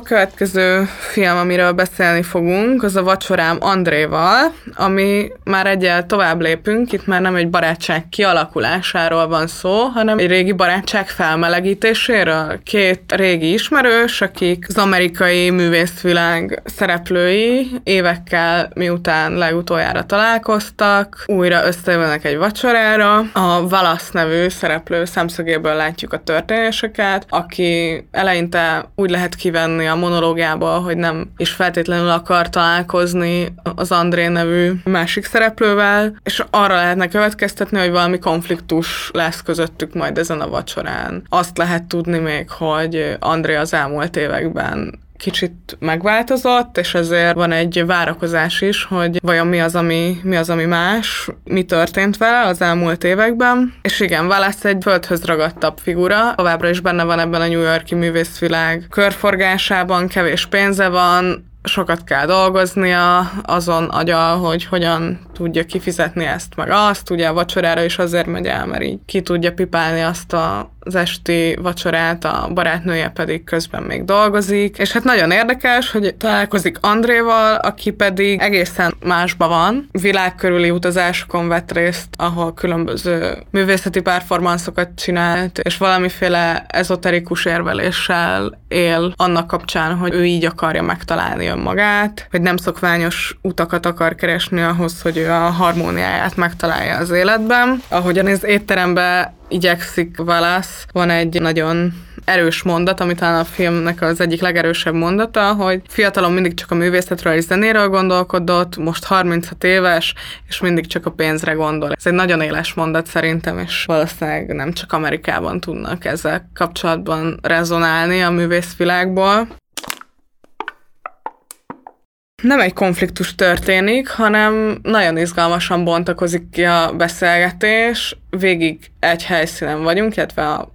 Következő film, amiről beszélni fogunk, az a Vacsorám Andréval, ami már egyel tovább lépünk, itt már nem egy barátság kialakulásáról van szó, hanem egy régi barátság felmelegítéséről. Két régi ismerős, akik az amerikai művészvilág szereplői évekkel miután legutoljára találkoztak, újra összejönnek egy vacsorára. A Valasz nevű szereplő szemszögéből látjuk a történéseket, aki eleinte úgy lehet kivenni a monológiából, hogy nem is feltétlenül akar találkozni az André nevű másik szereplővel, és arra lehetne következtetni, hogy valami konfliktus lesz közöttük majd ezen a vacsorán. Azt lehet tudni még, hogy André az elmúlt években kicsit megváltozott, és ezért van egy várakozás is, hogy vajon mi az, ami, mi az, ami más, mi történt vele az elmúlt években. És igen, Wallace egy földhöz ragadtabb figura, továbbra is benne van ebben a New Yorki művészvilág körforgásában, kevés pénze van, sokat kell dolgoznia azon agyal, hogy hogyan tudja kifizetni ezt meg azt. Ugye a vacsorára is azért megy el, mert így ki tudja pipálni azt a az esti vacsorát, a barátnője pedig közben még dolgozik, és hát nagyon érdekes, hogy találkozik Andréval, aki pedig egészen másba van, világkörüli utazásokon vett részt, ahol különböző művészeti performanszokat csinált, és valamiféle ezoterikus érveléssel él annak kapcsán, hogy ő így akarja megtalálni önmagát, hogy nem szokványos utakat akar keresni ahhoz, hogy ő a harmóniáját megtalálja az életben. Ahogyan az étteremben igyekszik Valasz. Van egy nagyon erős mondat, ami talán a filmnek az egyik legerősebb mondata, hogy fiatalon mindig csak a művészetről és zenéről gondolkodott, most 36 éves, és mindig csak a pénzre gondol. Ez egy nagyon éles mondat szerintem, és valószínűleg nem csak Amerikában tudnak ezzel kapcsolatban rezonálni a művészvilágból. Nem egy konfliktus történik, hanem nagyon izgalmasan bontakozik ki a beszélgetés. Végig egy helyszínen vagyunk, illetve a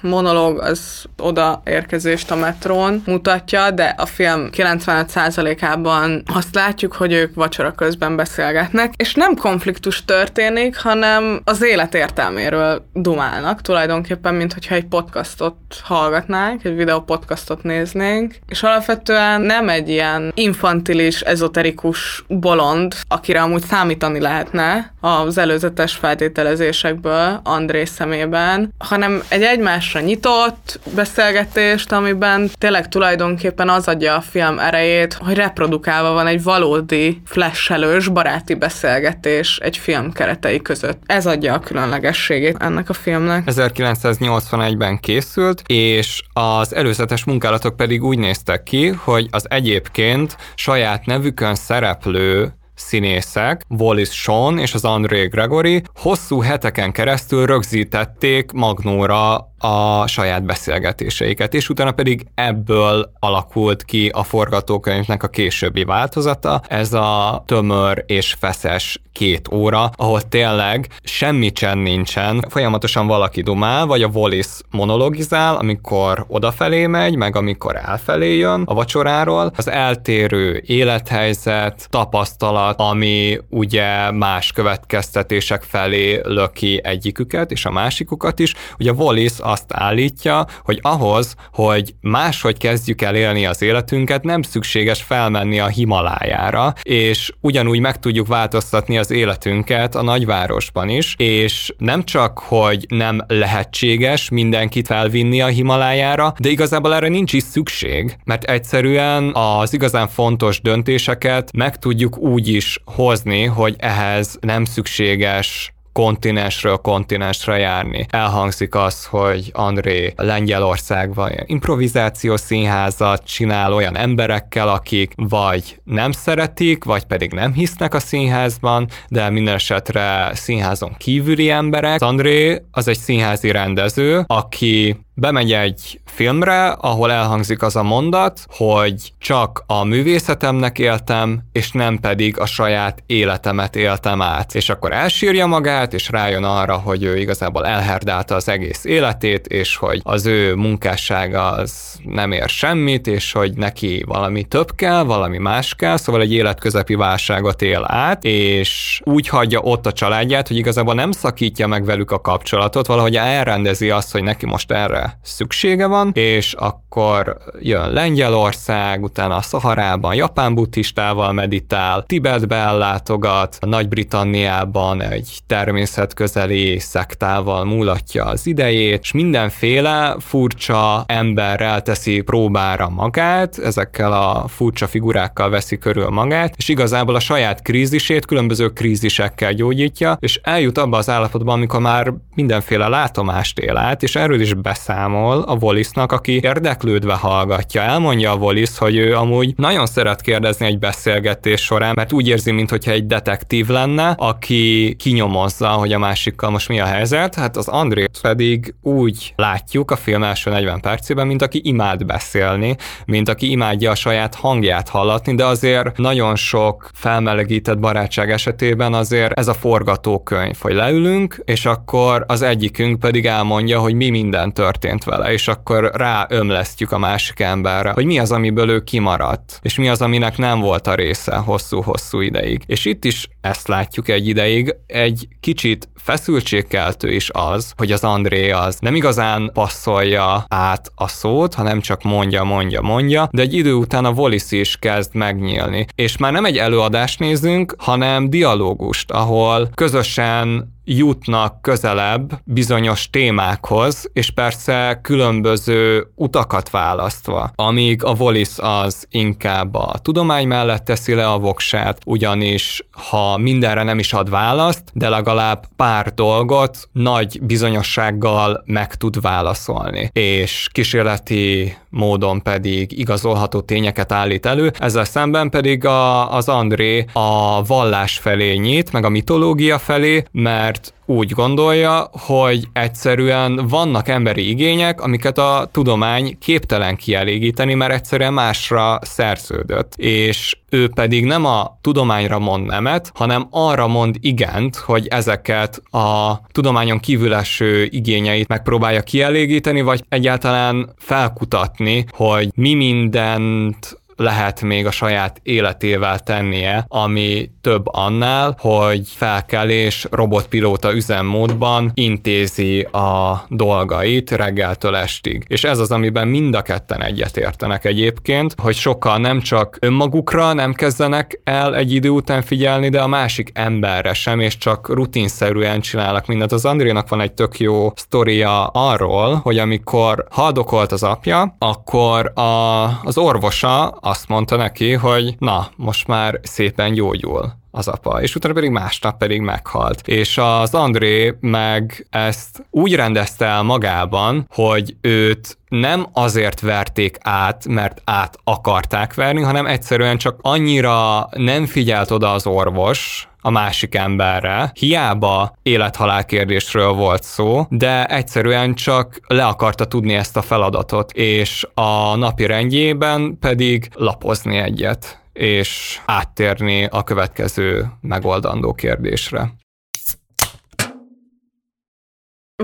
monológ az odaérkezést a metrón mutatja, de a film 95%-ában azt látjuk, hogy ők vacsora közben beszélgetnek, és nem konfliktus történik, hanem az élet értelméről dumálnak, tulajdonképpen, mint hogyha egy podcastot hallgatnánk, egy videó podcastot néznénk, és alapvetően nem egy ilyen infantilis, ezoterikus bolond, akire amúgy számítani lehetne az előzetes feltételezésekből André szemében, hanem egy egymás egymásra nyitott beszélgetést, amiben tényleg tulajdonképpen az adja a film erejét, hogy reprodukálva van egy valódi flashelős baráti beszélgetés egy film keretei között. Ez adja a különlegességét ennek a filmnek. 1981-ben készült, és az előzetes munkálatok pedig úgy néztek ki, hogy az egyébként saját nevükön szereplő színészek, Wallis Shawn és az André Gregory hosszú heteken keresztül rögzítették Magnóra a saját beszélgetéseiket, és utána pedig ebből alakult ki a forgatókönyvnek a későbbi változata, ez a tömör és feszes két óra, ahol tényleg semmi csend nincsen, folyamatosan valaki dumál, vagy a Wallis monologizál, amikor odafelé megy, meg amikor elfelé jön a vacsoráról. Az eltérő élethelyzet, tapasztalat, ami ugye más következtetések felé löki egyiküket, és a másikukat is. Ugye Wallis azt állítja, hogy ahhoz, hogy máshogy kezdjük el élni az életünket, nem szükséges felmenni a Himalájára, és ugyanúgy meg tudjuk változtatni az életünket a nagyvárosban is, és nem csak, hogy nem lehetséges mindenkit felvinni a Himalájára, de igazából erre nincs is szükség, mert egyszerűen az igazán fontos döntéseket meg tudjuk úgy is hozni, hogy ehhez nem szükséges kontinensről kontinensre járni. Elhangzik az, hogy André Lengyelországban improvizációs színházat csinál olyan emberekkel, akik vagy nem szeretik, vagy pedig nem hisznek a színházban, de minden esetre színházon kívüli emberek. André az egy színházi rendező, aki bemegy egy filmre, ahol elhangzik az a mondat, hogy csak a művészetemnek éltem, és nem pedig a saját életemet éltem át. És akkor elsírja magát, és rájön arra, hogy ő igazából elherdálta az egész életét, és hogy az ő munkássága az nem ér semmit, és hogy neki valami több kell, valami más kell, szóval egy életközepi válságot él át, és úgy hagyja ott a családját, hogy igazából nem szakítja meg velük a kapcsolatot, valahogy elrendezi azt, hogy neki most erre szüksége van, és akkor jön Lengyelország, utána a Szaharában japán buddhistával meditál, Tibetbe ellátogat, Nagy-Britanniában egy természetközeli szektával múlatja az idejét, és mindenféle furcsa emberrel teszi próbára magát, ezekkel a furcsa figurákkal veszi körül magát, és igazából a saját krízisét különböző krízisekkel gyógyítja, és eljut abba az állapotba, amikor már mindenféle látomást él át, és erről is beszámol a Wallisnak, aki érdeklődve hallgatja. Elmondja a Wallis, hogy ő amúgy nagyon szeret kérdezni egy beszélgetés során, mert úgy érzi, mintha egy detektív lenne, aki kinyomozza, hogy a másikkal most mi a helyzet. Hát az André pedig úgy látjuk a film első 40 percében, mint aki imád beszélni, mint aki imádja a saját hangját hallatni, de azért nagyon sok felmelegített barátság esetében azért ez a forgatókönyv, hogy leülünk, és akkor az egyikünk pedig elmondja, hogy mi minden történt vele, és akkor ráömlesztjük a másik emberre, hogy mi az, amiből ő kimaradt, és mi az, aminek nem volt a része hosszú-hosszú ideig. És itt is ezt látjuk egy ideig, egy kicsit feszültségkeltő is az, hogy az André az nem igazán passzolja át a szót, hanem csak mondja, mondja, mondja, de egy idő után a Wallis is kezd megnyílni. És már nem egy előadást nézünk, hanem dialógust, ahol közösen jutnak közelebb bizonyos témákhoz, és persze különböző utakat választva, amíg a Wallis az inkább a tudomány mellett teszi le a voksát, ugyanis ha mindenre nem is ad választ, de legalább pár dolgot nagy bizonyossággal meg tud válaszolni, és kísérleti módon pedig igazolható tényeket állít elő, ezzel szemben pedig a, az André a vallás felé nyit, meg a mitológia felé, mert úgy gondolja, hogy egyszerűen vannak emberi igények, amiket a tudomány képtelen kielégíteni, mert egyszerűen másra szerződött. És ő pedig nem a tudományra mond nemet, hanem arra mond igent, hogy ezeket a tudományon kívül eső igényeit megpróbálja kielégíteni, vagy egyáltalán felkutatni, hogy mi mindent lehet még a saját életével tennie, ami több annál, hogy felkel és robotpilóta üzemmódban intézi a dolgait reggeltől estig. És ez az, amiben mind a ketten egyetértenek egyébként, hogy sokkal nem csak önmagukra nem kezdenek el egy idő után figyelni, de a másik emberre sem, és csak rutinszerűen csinálnak mindent. Az Andrénak van egy tök jó sztoria arról, hogy amikor haldokolt az apja, akkor a, az orvosa azt mondta neki, hogy na, most már szépen gyógyul az apa, és utána pedig másnap pedig meghalt. És az André meg ezt úgy rendezte el magában, hogy őt nem azért verték át, mert át akarták verni, hanem egyszerűen csak annyira nem figyelt oda az orvos, a másik emberre. Hiába élethalál kérdésről volt szó, de egyszerűen csak le akarta tudni ezt a feladatot, és a napi rendjében pedig lapozni egyet és áttérni a következő megoldandó kérdésre.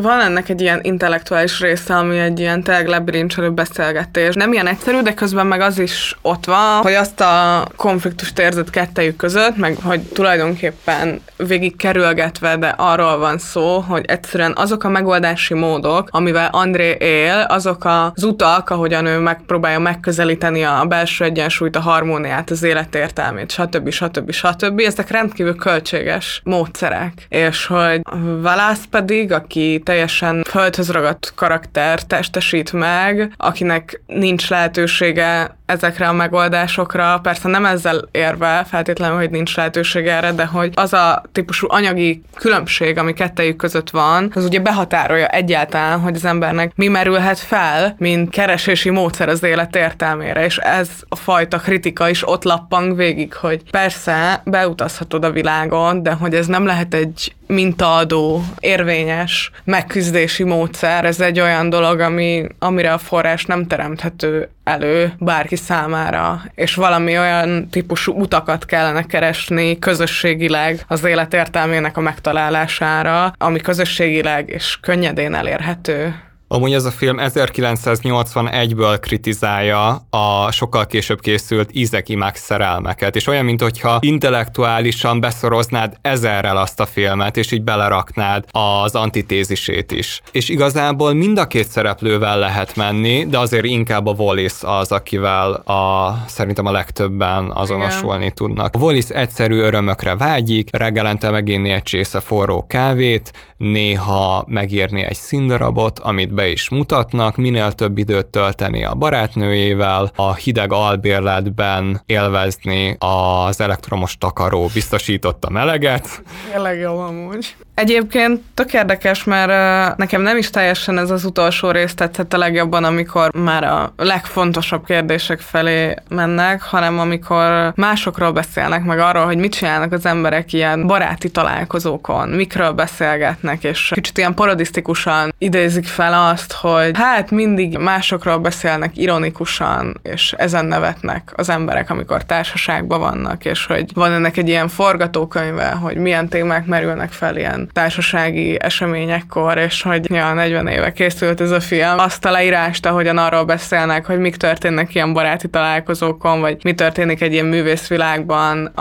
Van ennek egy ilyen intellektuális része, ami egy ilyen tényleg lebirincselő beszélgetés. Nem ilyen egyszerű, de közben meg az is ott van, hogy azt a konfliktust érzett kettejük között, meg hogy tulajdonképpen végig kerülgetve, de arról van szó, hogy egyszerűen azok a megoldási módok, amivel André él, azok az utak, ahogyan ő megpróbálja megközelíteni a belső egyensúlyt, a harmóniát, az életértelmét, stb. stb. stb. Ezek rendkívül költséges módszerek. És hogy Valász pedig, aki teljesen földhöz ragadt karakter testesít meg, akinek nincs lehetősége ezekre a megoldásokra. Persze nem ezzel érve feltétlenül, hogy nincs lehetőség erre, de hogy az a típusú anyagi különbség, ami kettejük között van, az ugye behatárolja egyáltalán, hogy az embernek mi merülhet fel, mint keresési módszer az élet értelmére, és ez a fajta kritika is ott lappang végig, hogy persze beutazhatod a világon, de hogy ez nem lehet egy mintaadó, érvényes megküzdési módszer. Ez egy olyan dolog, ami, amire a forrás nem teremthető elő bárki számára, és valami olyan típusú utakat kellene keresni közösségileg az élet értelmének a megtalálására, ami közösségileg és könnyedén elérhető. Amúgy ez a film 1981-ből kritizálja a sokkal később készült Ízek imák szerelmeket, és olyan, mintha intellektuálisan beszoroznád ezerrel azt a filmet, és így beleraknád az antitézisét is. És igazából mind a két szereplővel lehet menni, de azért inkább a Wallis az, akivel a, szerintem a legtöbben azonosulni Igen. tudnak. A Wallis egyszerű örömökre vágyik, reggelente meginni egy csésze forró kávét, néha megírni egy színdarabot, amit be is mutatnak, minél több időt tölteni a barátnőjével, a hideg albérletben élvezni az elektromos takaró biztosította meleget. Tényleg jó amúgy. Egyébként tök érdekes, mert nekem nem is teljesen ez az utolsó rész tetszett a legjobban, amikor már a legfontosabb kérdések felé mennek, hanem amikor másokról beszélnek, meg arról, hogy mit csinálnak az emberek ilyen baráti találkozókon, mikről beszélgetnek, és kicsit ilyen parodisztikusan idézik fel azt, hogy hát mindig másokról beszélnek ironikusan, és ezen nevetnek az emberek, amikor társaságban vannak, és hogy van ennek egy ilyen forgatókönyve, hogy milyen témák merülnek fel ilyen társasági eseményekkor, és hogy ja, 40 éve készült ez a film. Azt a leírást, ahogyan arról beszélnek, hogy mik történnek ilyen baráti találkozókon, vagy mi történik egy ilyen művészvilágban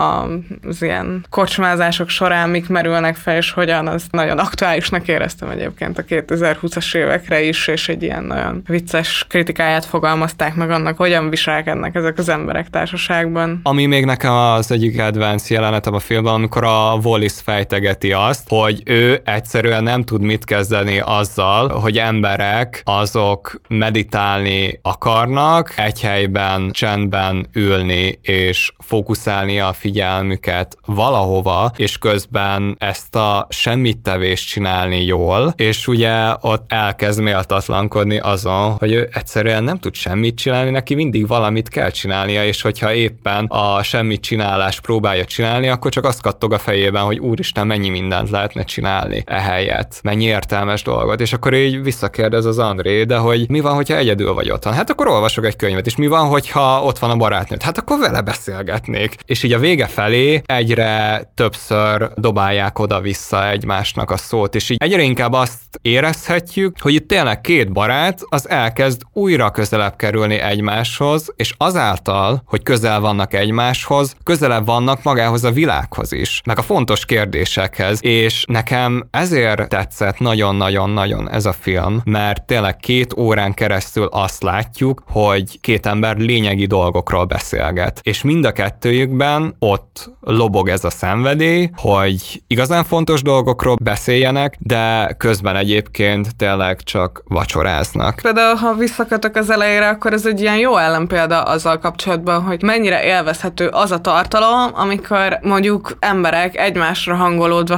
az ilyen kocsmázások során, mik merülnek fel, és hogyan, az nagyon aktuálisnak éreztem egyébként a 2020-as évekre is, és egy ilyen nagyon vicces kritikáját fogalmazták meg annak, hogyan viselkednek ezek az emberek társaságban. Ami még nekem az egyik kedvenc jelenetem a filmben, amikor a Wallis fejtegeti azt, hogy ő egyszerűen nem tud mit kezdeni azzal, hogy emberek azok meditálni akarnak, egy helyben csendben ülni és fókuszálni a figyelmüket valahova, és közben ezt a semmit tevést csinálni jól, és ugye ott elkezd méltatlankodni azon, hogy ő egyszerűen nem tud semmit csinálni, neki mindig valamit kell csinálnia, és hogyha éppen a semmit csinálás próbálja csinálni, akkor csak azt kattog a fejében, hogy úristen, mennyi mindent lehetne csinálni ehelyett, mennyi értelmes dolgot, és akkor így visszakérdez az André, de hogy mi van, hogyha egyedül vagy otthon? Hát akkor olvasok egy könyvet, és mi van, hogyha ott van a barátnőd? Hát akkor vele beszélgetnék. És így a vége felé egyre többször dobálják oda-vissza egymásnak a szót, és így egyre inkább azt érezhetjük, hogy itt tényleg két barát az elkezd újra közelebb kerülni egymáshoz, és azáltal, hogy közel vannak egymáshoz, közelebb vannak magához a világhoz is, meg a fontos kérdésekhez, és nekem ezért tetszett nagyon-nagyon-nagyon ez a film, mert tényleg két órán keresztül azt látjuk, hogy két ember lényegi dolgokról beszélget, és mind a kettőjükben ott lobog ez a szenvedély, hogy igazán fontos dolgokról beszéljenek, de közben egyébként tényleg csak vacsoráznak. Például, ha visszakötök az elejére, akkor ez egy ilyen jó ellenpélda azzal kapcsolatban, hogy mennyire élvezhető az a tartalom, amikor mondjuk emberek egymásra hangolódva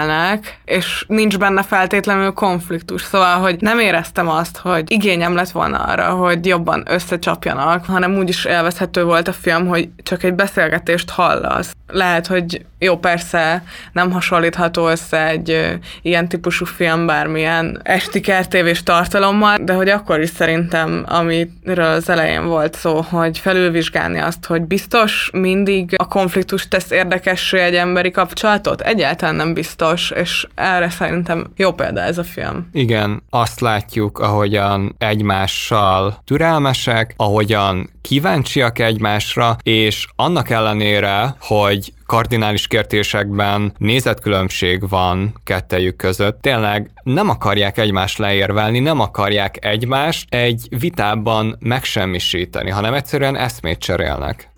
flashelnek, és nincs benne feltétlenül konfliktus. Szóval, hogy nem éreztem azt, hogy igényem lett volna arra, hogy jobban összecsapjanak, hanem úgy is élvezhető volt a film, hogy csak egy beszélgetést hallasz. Lehet, hogy jó, persze nem hasonlítható össze egy ilyen típusú film bármilyen esti kertévés tartalommal, de hogy akkor is szerintem, amiről az elején volt szó, hogy felülvizsgálni azt, hogy biztos mindig a konfliktus tesz érdekessé egy emberi kapcsolatot? Egyáltalán nem biztos, és erre szerintem jó példa ez a film. Igen, azt látjuk, ahogyan egymással türelmesek, ahogyan kíváncsiak egymásra, és annak ellenére, hogy kardinális kérdésekben nézetkülönbség van kettejük között. Tényleg nem akarják egymást leérvelni, nem akarják egymást egy vitában megsemmisíteni, hanem egyszerűen eszmét cserélnek.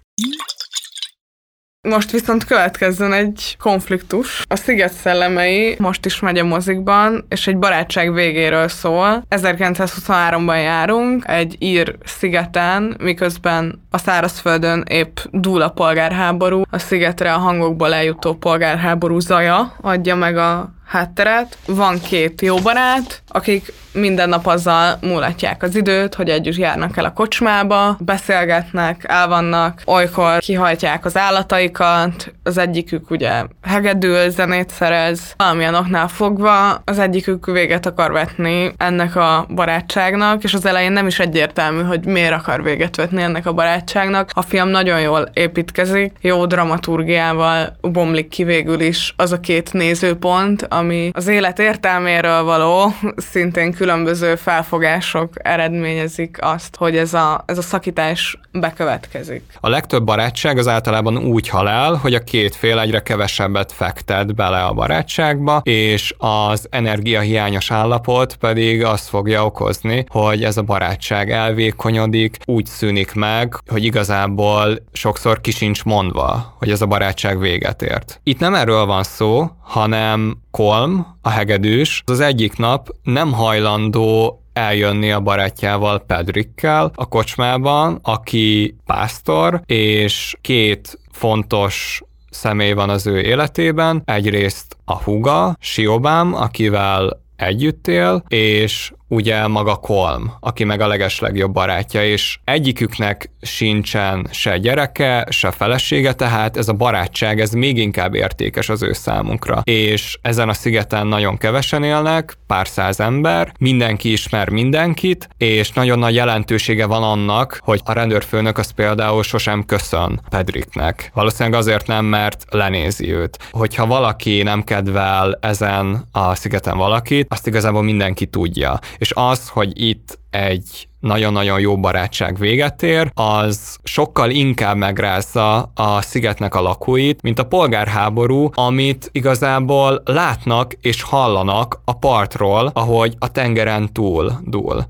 Most viszont következzen egy konfliktus. A Sziget szellemei most is megy a mozikban, és egy barátság végéről szól. 1923-ban járunk, egy ír szigeten, miközben a szárazföldön épp dúl a polgárháború. A szigetre a hangokból eljutó polgárháború zaja adja meg a hátteret. Van két jó barát, akik minden nap azzal múlatják az időt, hogy együtt járnak el a kocsmába, beszélgetnek, elvannak, olykor kihajtják az állataikat, az egyikük ugye hegedül, zenét szerez, valamilyen oknál fogva, az egyikük véget akar vetni ennek a barátságnak, és az elején nem is egyértelmű, hogy miért akar véget vetni ennek a barátságnak. A film nagyon jól építkezik, jó dramaturgiával bomlik ki végül is az a két nézőpont, ami az élet értelméről való, szintén különböző felfogások eredményezik azt, hogy ez a, ez a szakítás bekövetkezik. A legtöbb barátság az általában úgy halál, hogy a két fél egyre kevesebbet fektet bele a barátságba, és az energiahiányos állapot pedig azt fogja okozni, hogy ez a barátság elvékonyodik, úgy szűnik meg, hogy igazából sokszor ki sincs mondva, hogy ez a barátság véget ért. Itt nem erről van szó, hanem Kolm, a hegedűs, az egyik nap nem hajlandó eljönni a barátjával Pedrikkel a kocsmában, aki pásztor, és két fontos személy van az ő életében. Egyrészt a huga, Siobám, akivel együtt él, és ugye maga Kolm, aki meg a legeslegjobb barátja, és egyiküknek sincsen se gyereke, se felesége, tehát ez a barátság, ez még inkább értékes az ő számunkra. És ezen a szigeten nagyon kevesen élnek, pár száz ember, mindenki ismer mindenkit, és nagyon nagy jelentősége van annak, hogy a rendőrfőnök az például sosem köszön Pedriknek. Valószínűleg azért nem, mert lenézi őt. Hogyha valaki nem kedvel ezen a szigeten valakit, azt igazából mindenki tudja és az, hogy itt egy nagyon-nagyon jó barátság véget ér, az sokkal inkább megrázza a szigetnek a lakóit, mint a polgárháború, amit igazából látnak és hallanak a partról, ahogy a tengeren túl dúl.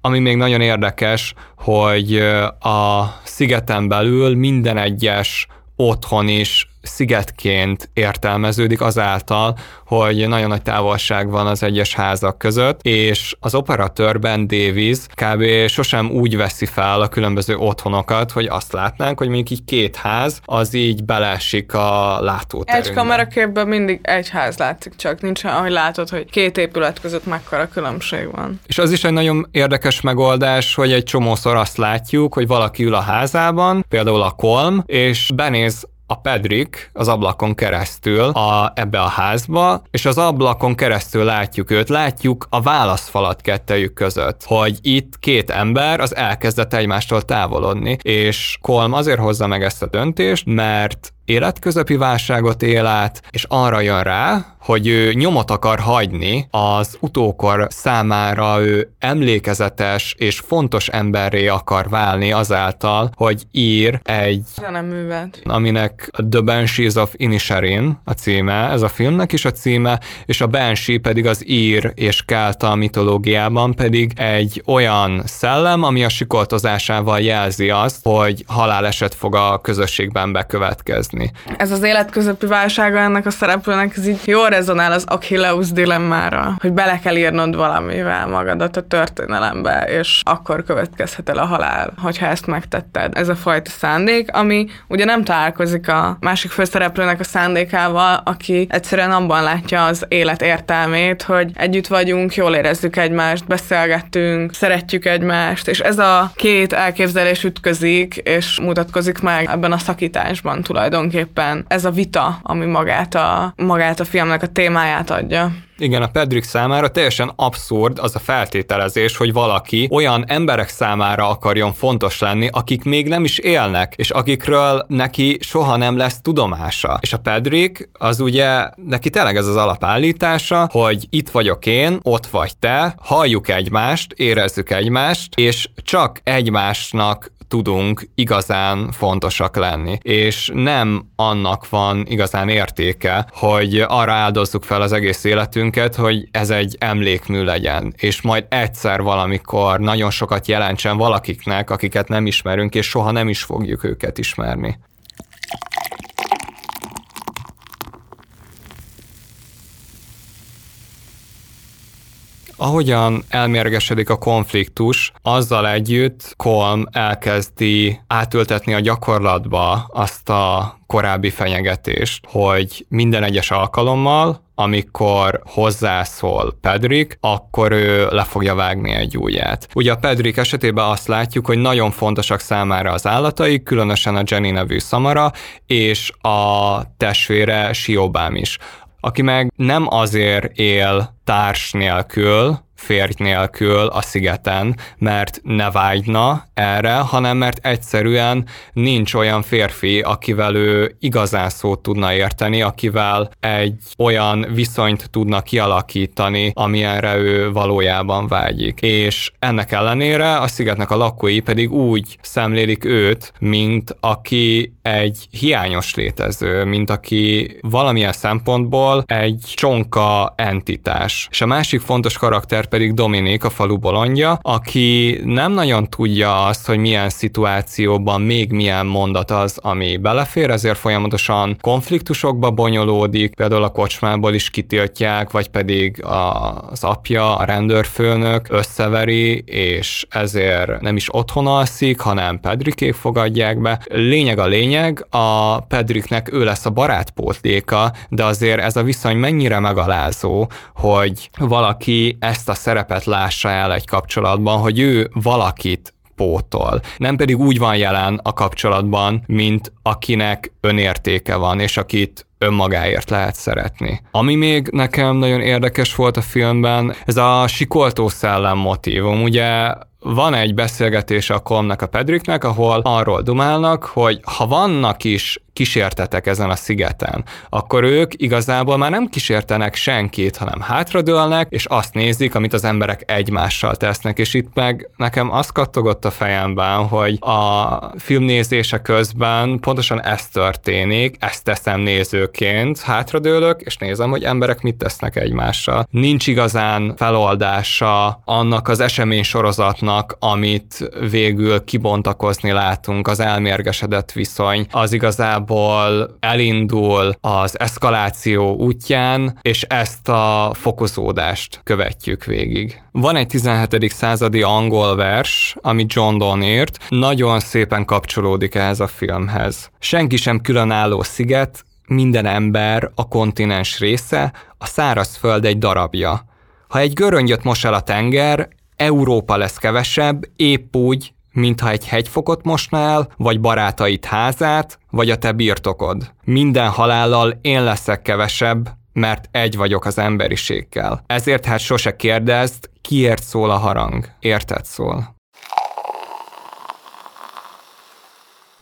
Ami még nagyon érdekes, hogy a szigeten belül minden egyes otthon is szigetként értelmeződik azáltal, hogy nagyon nagy távolság van az egyes házak között, és az operatőrben Davis kb. sosem úgy veszi fel a különböző otthonokat, hogy azt látnánk, hogy mondjuk így két ház, az így belesik a látóterünkbe. Egy kameraképben mindig egy ház látszik, csak nincs, ahogy látod, hogy két épület között mekkora különbség van. És az is egy nagyon érdekes megoldás, hogy egy csomószor azt látjuk, hogy valaki ül a házában, például a Kolm, és benéz a Pedrik az ablakon keresztül a, ebbe a házba, és az ablakon keresztül látjuk őt, látjuk a válaszfalat kettejük között, hogy itt két ember az elkezdett egymástól távolodni, és Kolm azért hozza meg ezt a döntést, mert életközepi válságot él át, és arra jön rá, hogy ő nyomot akar hagyni az utókor számára ő emlékezetes és fontos emberré akar válni azáltal, hogy ír egy művet. aminek The Banshees of Inisherin a címe, ez a filmnek is a címe, és a Banshee pedig az ír és kálta mitológiában pedig egy olyan szellem, ami a sikoltozásával jelzi azt, hogy haláleset fog a közösségben bekövetkezni érezni. Ez az életközepi válsága ennek a szereplőnek, ez így jól rezonál az Achilleus dilemmára, hogy bele kell írnod valamivel magadat a történelembe, és akkor következhet el a halál, hogyha ezt megtetted. Ez a fajta szándék, ami ugye nem találkozik a másik főszereplőnek a szándékával, aki egyszerűen abban látja az élet értelmét, hogy együtt vagyunk, jól érezzük egymást, beszélgettünk, szeretjük egymást, és ez a két elképzelés ütközik, és mutatkozik meg ebben a szakításban tulajdonképpen tulajdonképpen ez a vita, ami magát a, magát a filmnek a témáját adja. Igen, a Pedrick számára teljesen abszurd az a feltételezés, hogy valaki olyan emberek számára akarjon fontos lenni, akik még nem is élnek, és akikről neki soha nem lesz tudomása. És a Pedrick az ugye, neki tényleg ez az alapállítása, hogy itt vagyok én, ott vagy te, halljuk egymást, érezzük egymást, és csak egymásnak tudunk igazán fontosak lenni. És nem annak van igazán értéke, hogy arra áldozzuk fel az egész életünket, hogy ez egy emlékmű legyen, és majd egyszer valamikor nagyon sokat jelentsen valakiknek, akiket nem ismerünk, és soha nem is fogjuk őket ismerni. Ahogyan elmérgesedik a konfliktus, azzal együtt Kolm elkezdi átültetni a gyakorlatba azt a korábbi fenyegetést, hogy minden egyes alkalommal, amikor hozzászól Pedrik, akkor ő le fogja vágni egy ujját. Ugye a Pedrik esetében azt látjuk, hogy nagyon fontosak számára az állatai, különösen a Jenny nevű szamara, és a testvére Siobám is aki meg nem azért él társ nélkül, férj nélkül a szigeten, mert ne vágyna erre, hanem mert egyszerűen nincs olyan férfi, akivel ő igazán szót tudna érteni, akivel egy olyan viszonyt tudna kialakítani, amilyenre ő valójában vágyik. És ennek ellenére a szigetnek a lakói pedig úgy szemlélik őt, mint aki egy hiányos létező, mint aki valamilyen szempontból egy csonka entitás. És a másik fontos karakter pedig Dominik, a falu bolondja, aki nem nagyon tudja azt, hogy milyen szituációban még milyen mondat az, ami belefér, ezért folyamatosan konfliktusokba bonyolódik, például a kocsmából is kitiltják, vagy pedig az apja, a rendőrfőnök összeveri, és ezért nem is otthon alszik, hanem Pedrikék fogadják be. Lényeg a lényeg, a Pedriknek ő lesz a barátpótléka, de azért ez a viszony mennyire megalázó, hogy valaki ezt a szerepet lássa el egy kapcsolatban, hogy ő valakit pótol. Nem pedig úgy van jelen a kapcsolatban, mint akinek önértéke van, és akit önmagáért lehet szeretni. Ami még nekem nagyon érdekes volt a filmben, ez a sikoltó szellem motívum. Ugye van egy beszélgetés a Komnak a Pedriknek, ahol arról dumálnak, hogy ha vannak is kísértetek ezen a szigeten, akkor ők igazából már nem kísértenek senkit, hanem hátradőlnek, és azt nézik, amit az emberek egymással tesznek, és itt meg nekem az kattogott a fejemben, hogy a filmnézése közben pontosan ez történik, ezt teszem nézőként, hátradőlök, és nézem, hogy emberek mit tesznek egymással. Nincs igazán feloldása annak az esemény sorozatnak, amit végül kibontakozni látunk, az elmérgesedett viszony, az igazából elindul az eszkaláció útján, és ezt a fokozódást követjük végig. Van egy 17. századi angol vers, ami John Donne írt, nagyon szépen kapcsolódik ehhez a filmhez. Senki sem különálló sziget, minden ember a kontinens része, a szárazföld egy darabja. Ha egy göröngyöt mos el a tenger, Európa lesz kevesebb, épp úgy, mintha egy hegyfokot mosna el, vagy barátait házát, vagy a te birtokod. Minden halállal én leszek kevesebb, mert egy vagyok az emberiséggel. Ezért hát sose kérdezd, kiért szól a harang. Érted szól.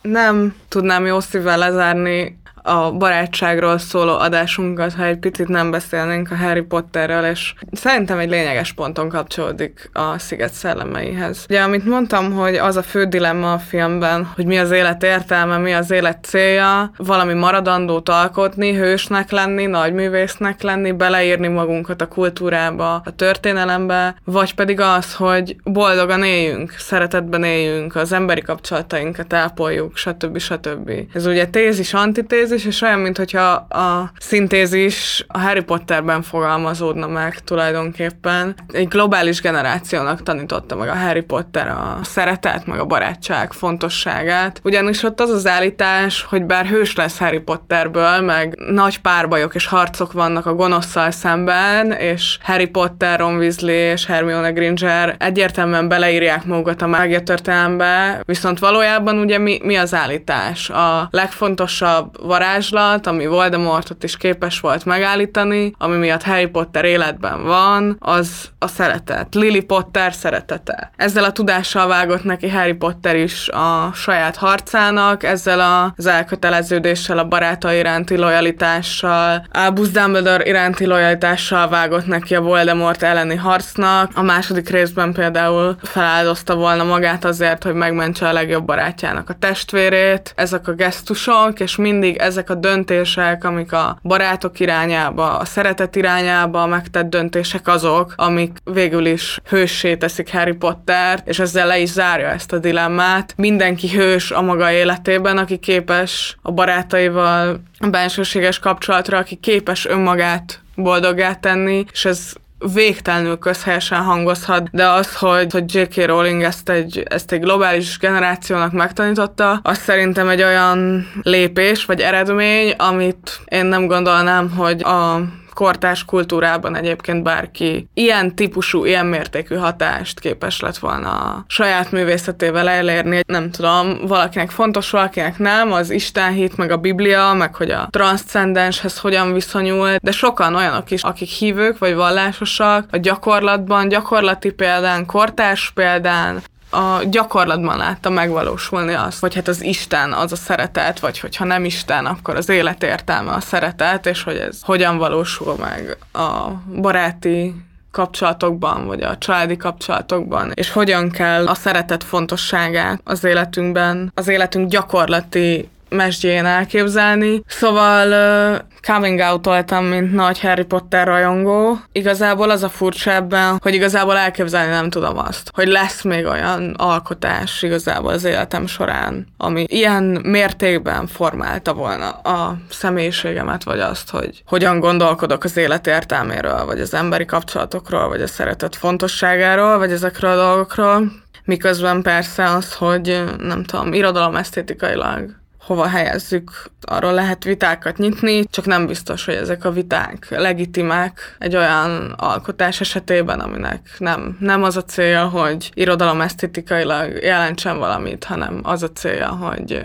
Nem tudnám jó szívvel lezárni a barátságról szóló adásunkat, ha egy picit nem beszélnénk a Harry Potterről, és szerintem egy lényeges ponton kapcsolódik a sziget szellemeihez. Ugye, amit mondtam, hogy az a fő dilemma a filmben, hogy mi az élet értelme, mi az élet célja, valami maradandót alkotni, hősnek lenni, nagyművésznek lenni, beleírni magunkat a kultúrába, a történelembe, vagy pedig az, hogy boldogan éljünk, szeretetben éljünk, az emberi kapcsolatainkat ápoljuk, stb. stb. Ez ugye tézis, antitézis, szintézis, és olyan, mintha a szintézis a Harry Potterben fogalmazódna meg tulajdonképpen. Egy globális generációnak tanította meg a Harry Potter a szeretet, meg a barátság fontosságát. Ugyanis ott az az állítás, hogy bár hős lesz Harry Potterből, meg nagy párbajok és harcok vannak a gonoszszal szemben, és Harry Potter, Ron Weasley és Hermione Granger egyértelműen beleírják magukat a mágia történelembe, viszont valójában ugye mi, mi az állítás? A legfontosabb varázslat, ami Voldemortot is képes volt megállítani, ami miatt Harry Potter életben van, az a szeretet. Lily Potter szeretete. Ezzel a tudással vágott neki Harry Potter is a saját harcának, ezzel az elköteleződéssel, a barátai iránti lojalitással, Albus Dumbledore iránti lojalitással vágott neki a Voldemort elleni harcnak. A második részben például feláldozta volna magát azért, hogy megmentse a legjobb barátjának a testvérét. Ezek a gesztusok, és mindig ezek a döntések, amik a barátok irányába, a szeretet irányába megtett döntések azok, amik végül is hőssé teszik Harry Potter, és ezzel le is zárja ezt a dilemmát. Mindenki hős a maga életében, aki képes a barátaival bensőséges kapcsolatra, aki képes önmagát boldoggá tenni, és ez végtelenül közhelyesen hangozhat, de az, hogy, hogy J.K. Rowling ezt egy, ezt egy globális generációnak megtanította, az szerintem egy olyan lépés vagy eredmény, amit én nem gondolnám, hogy a kortás kultúrában egyébként bárki ilyen típusú, ilyen mértékű hatást képes lett volna a saját művészetével elérni. Nem tudom, valakinek fontos, valakinek nem, az Isten hit, meg a Biblia, meg hogy a transzcendenshez hogyan viszonyul, de sokan olyanok is, akik hívők vagy vallásosak, a gyakorlatban, gyakorlati példán, kortárs példán, a gyakorlatban látta megvalósulni azt, hogy hát az Isten az a szeretet, vagy hogyha nem Isten, akkor az élet értelme a szeretet, és hogy ez hogyan valósul meg a baráti kapcsolatokban, vagy a családi kapcsolatokban, és hogyan kell a szeretet fontosságát az életünkben, az életünk gyakorlati mesdjén elképzelni. Szóval uh, coming out voltam, mint nagy Harry Potter rajongó. Igazából az a furcsa ebben, hogy igazából elképzelni nem tudom azt, hogy lesz még olyan alkotás igazából az életem során, ami ilyen mértékben formálta volna a személyiségemet, vagy azt, hogy hogyan gondolkodok az élet értelméről, vagy az emberi kapcsolatokról, vagy a szeretet fontosságáról, vagy ezekről a dolgokról. Miközben persze az, hogy nem tudom, irodalom esztétikailag hova helyezzük, arról lehet vitákat nyitni, csak nem biztos, hogy ezek a viták legitimák egy olyan alkotás esetében, aminek nem, nem az a célja, hogy irodalom esztetikailag jelentsen valamit, hanem az a célja, hogy,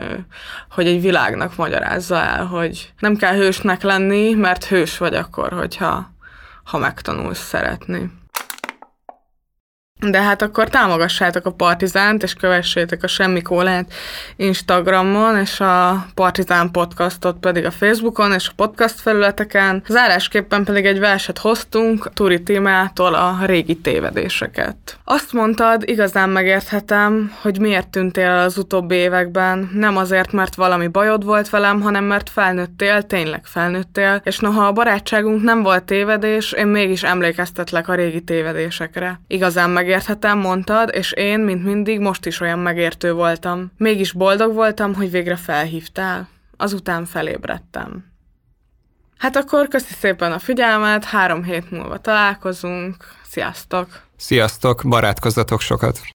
hogy egy világnak magyarázza el, hogy nem kell hősnek lenni, mert hős vagy akkor, hogyha ha megtanulsz szeretni. De hát akkor támogassátok a Partizánt, és kövessétek a Semmi Kólát Instagramon, és a Partizán podcastot pedig a Facebookon, és a podcast felületeken. Zárásképpen pedig egy verset hoztunk Turi témától a régi tévedéseket. Azt mondtad, igazán megérthetem, hogy miért tűntél el az utóbbi években. Nem azért, mert valami bajod volt velem, hanem mert felnőttél, tényleg felnőttél, és noha a barátságunk nem volt tévedés, én mégis emlékeztetlek a régi tévedésekre. Igazán meg megérthetem, mondtad, és én, mint mindig, most is olyan megértő voltam. Mégis boldog voltam, hogy végre felhívtál. Azután felébredtem. Hát akkor köszi szépen a figyelmet, három hét múlva találkozunk. Sziasztok! Sziasztok, barátkozzatok sokat!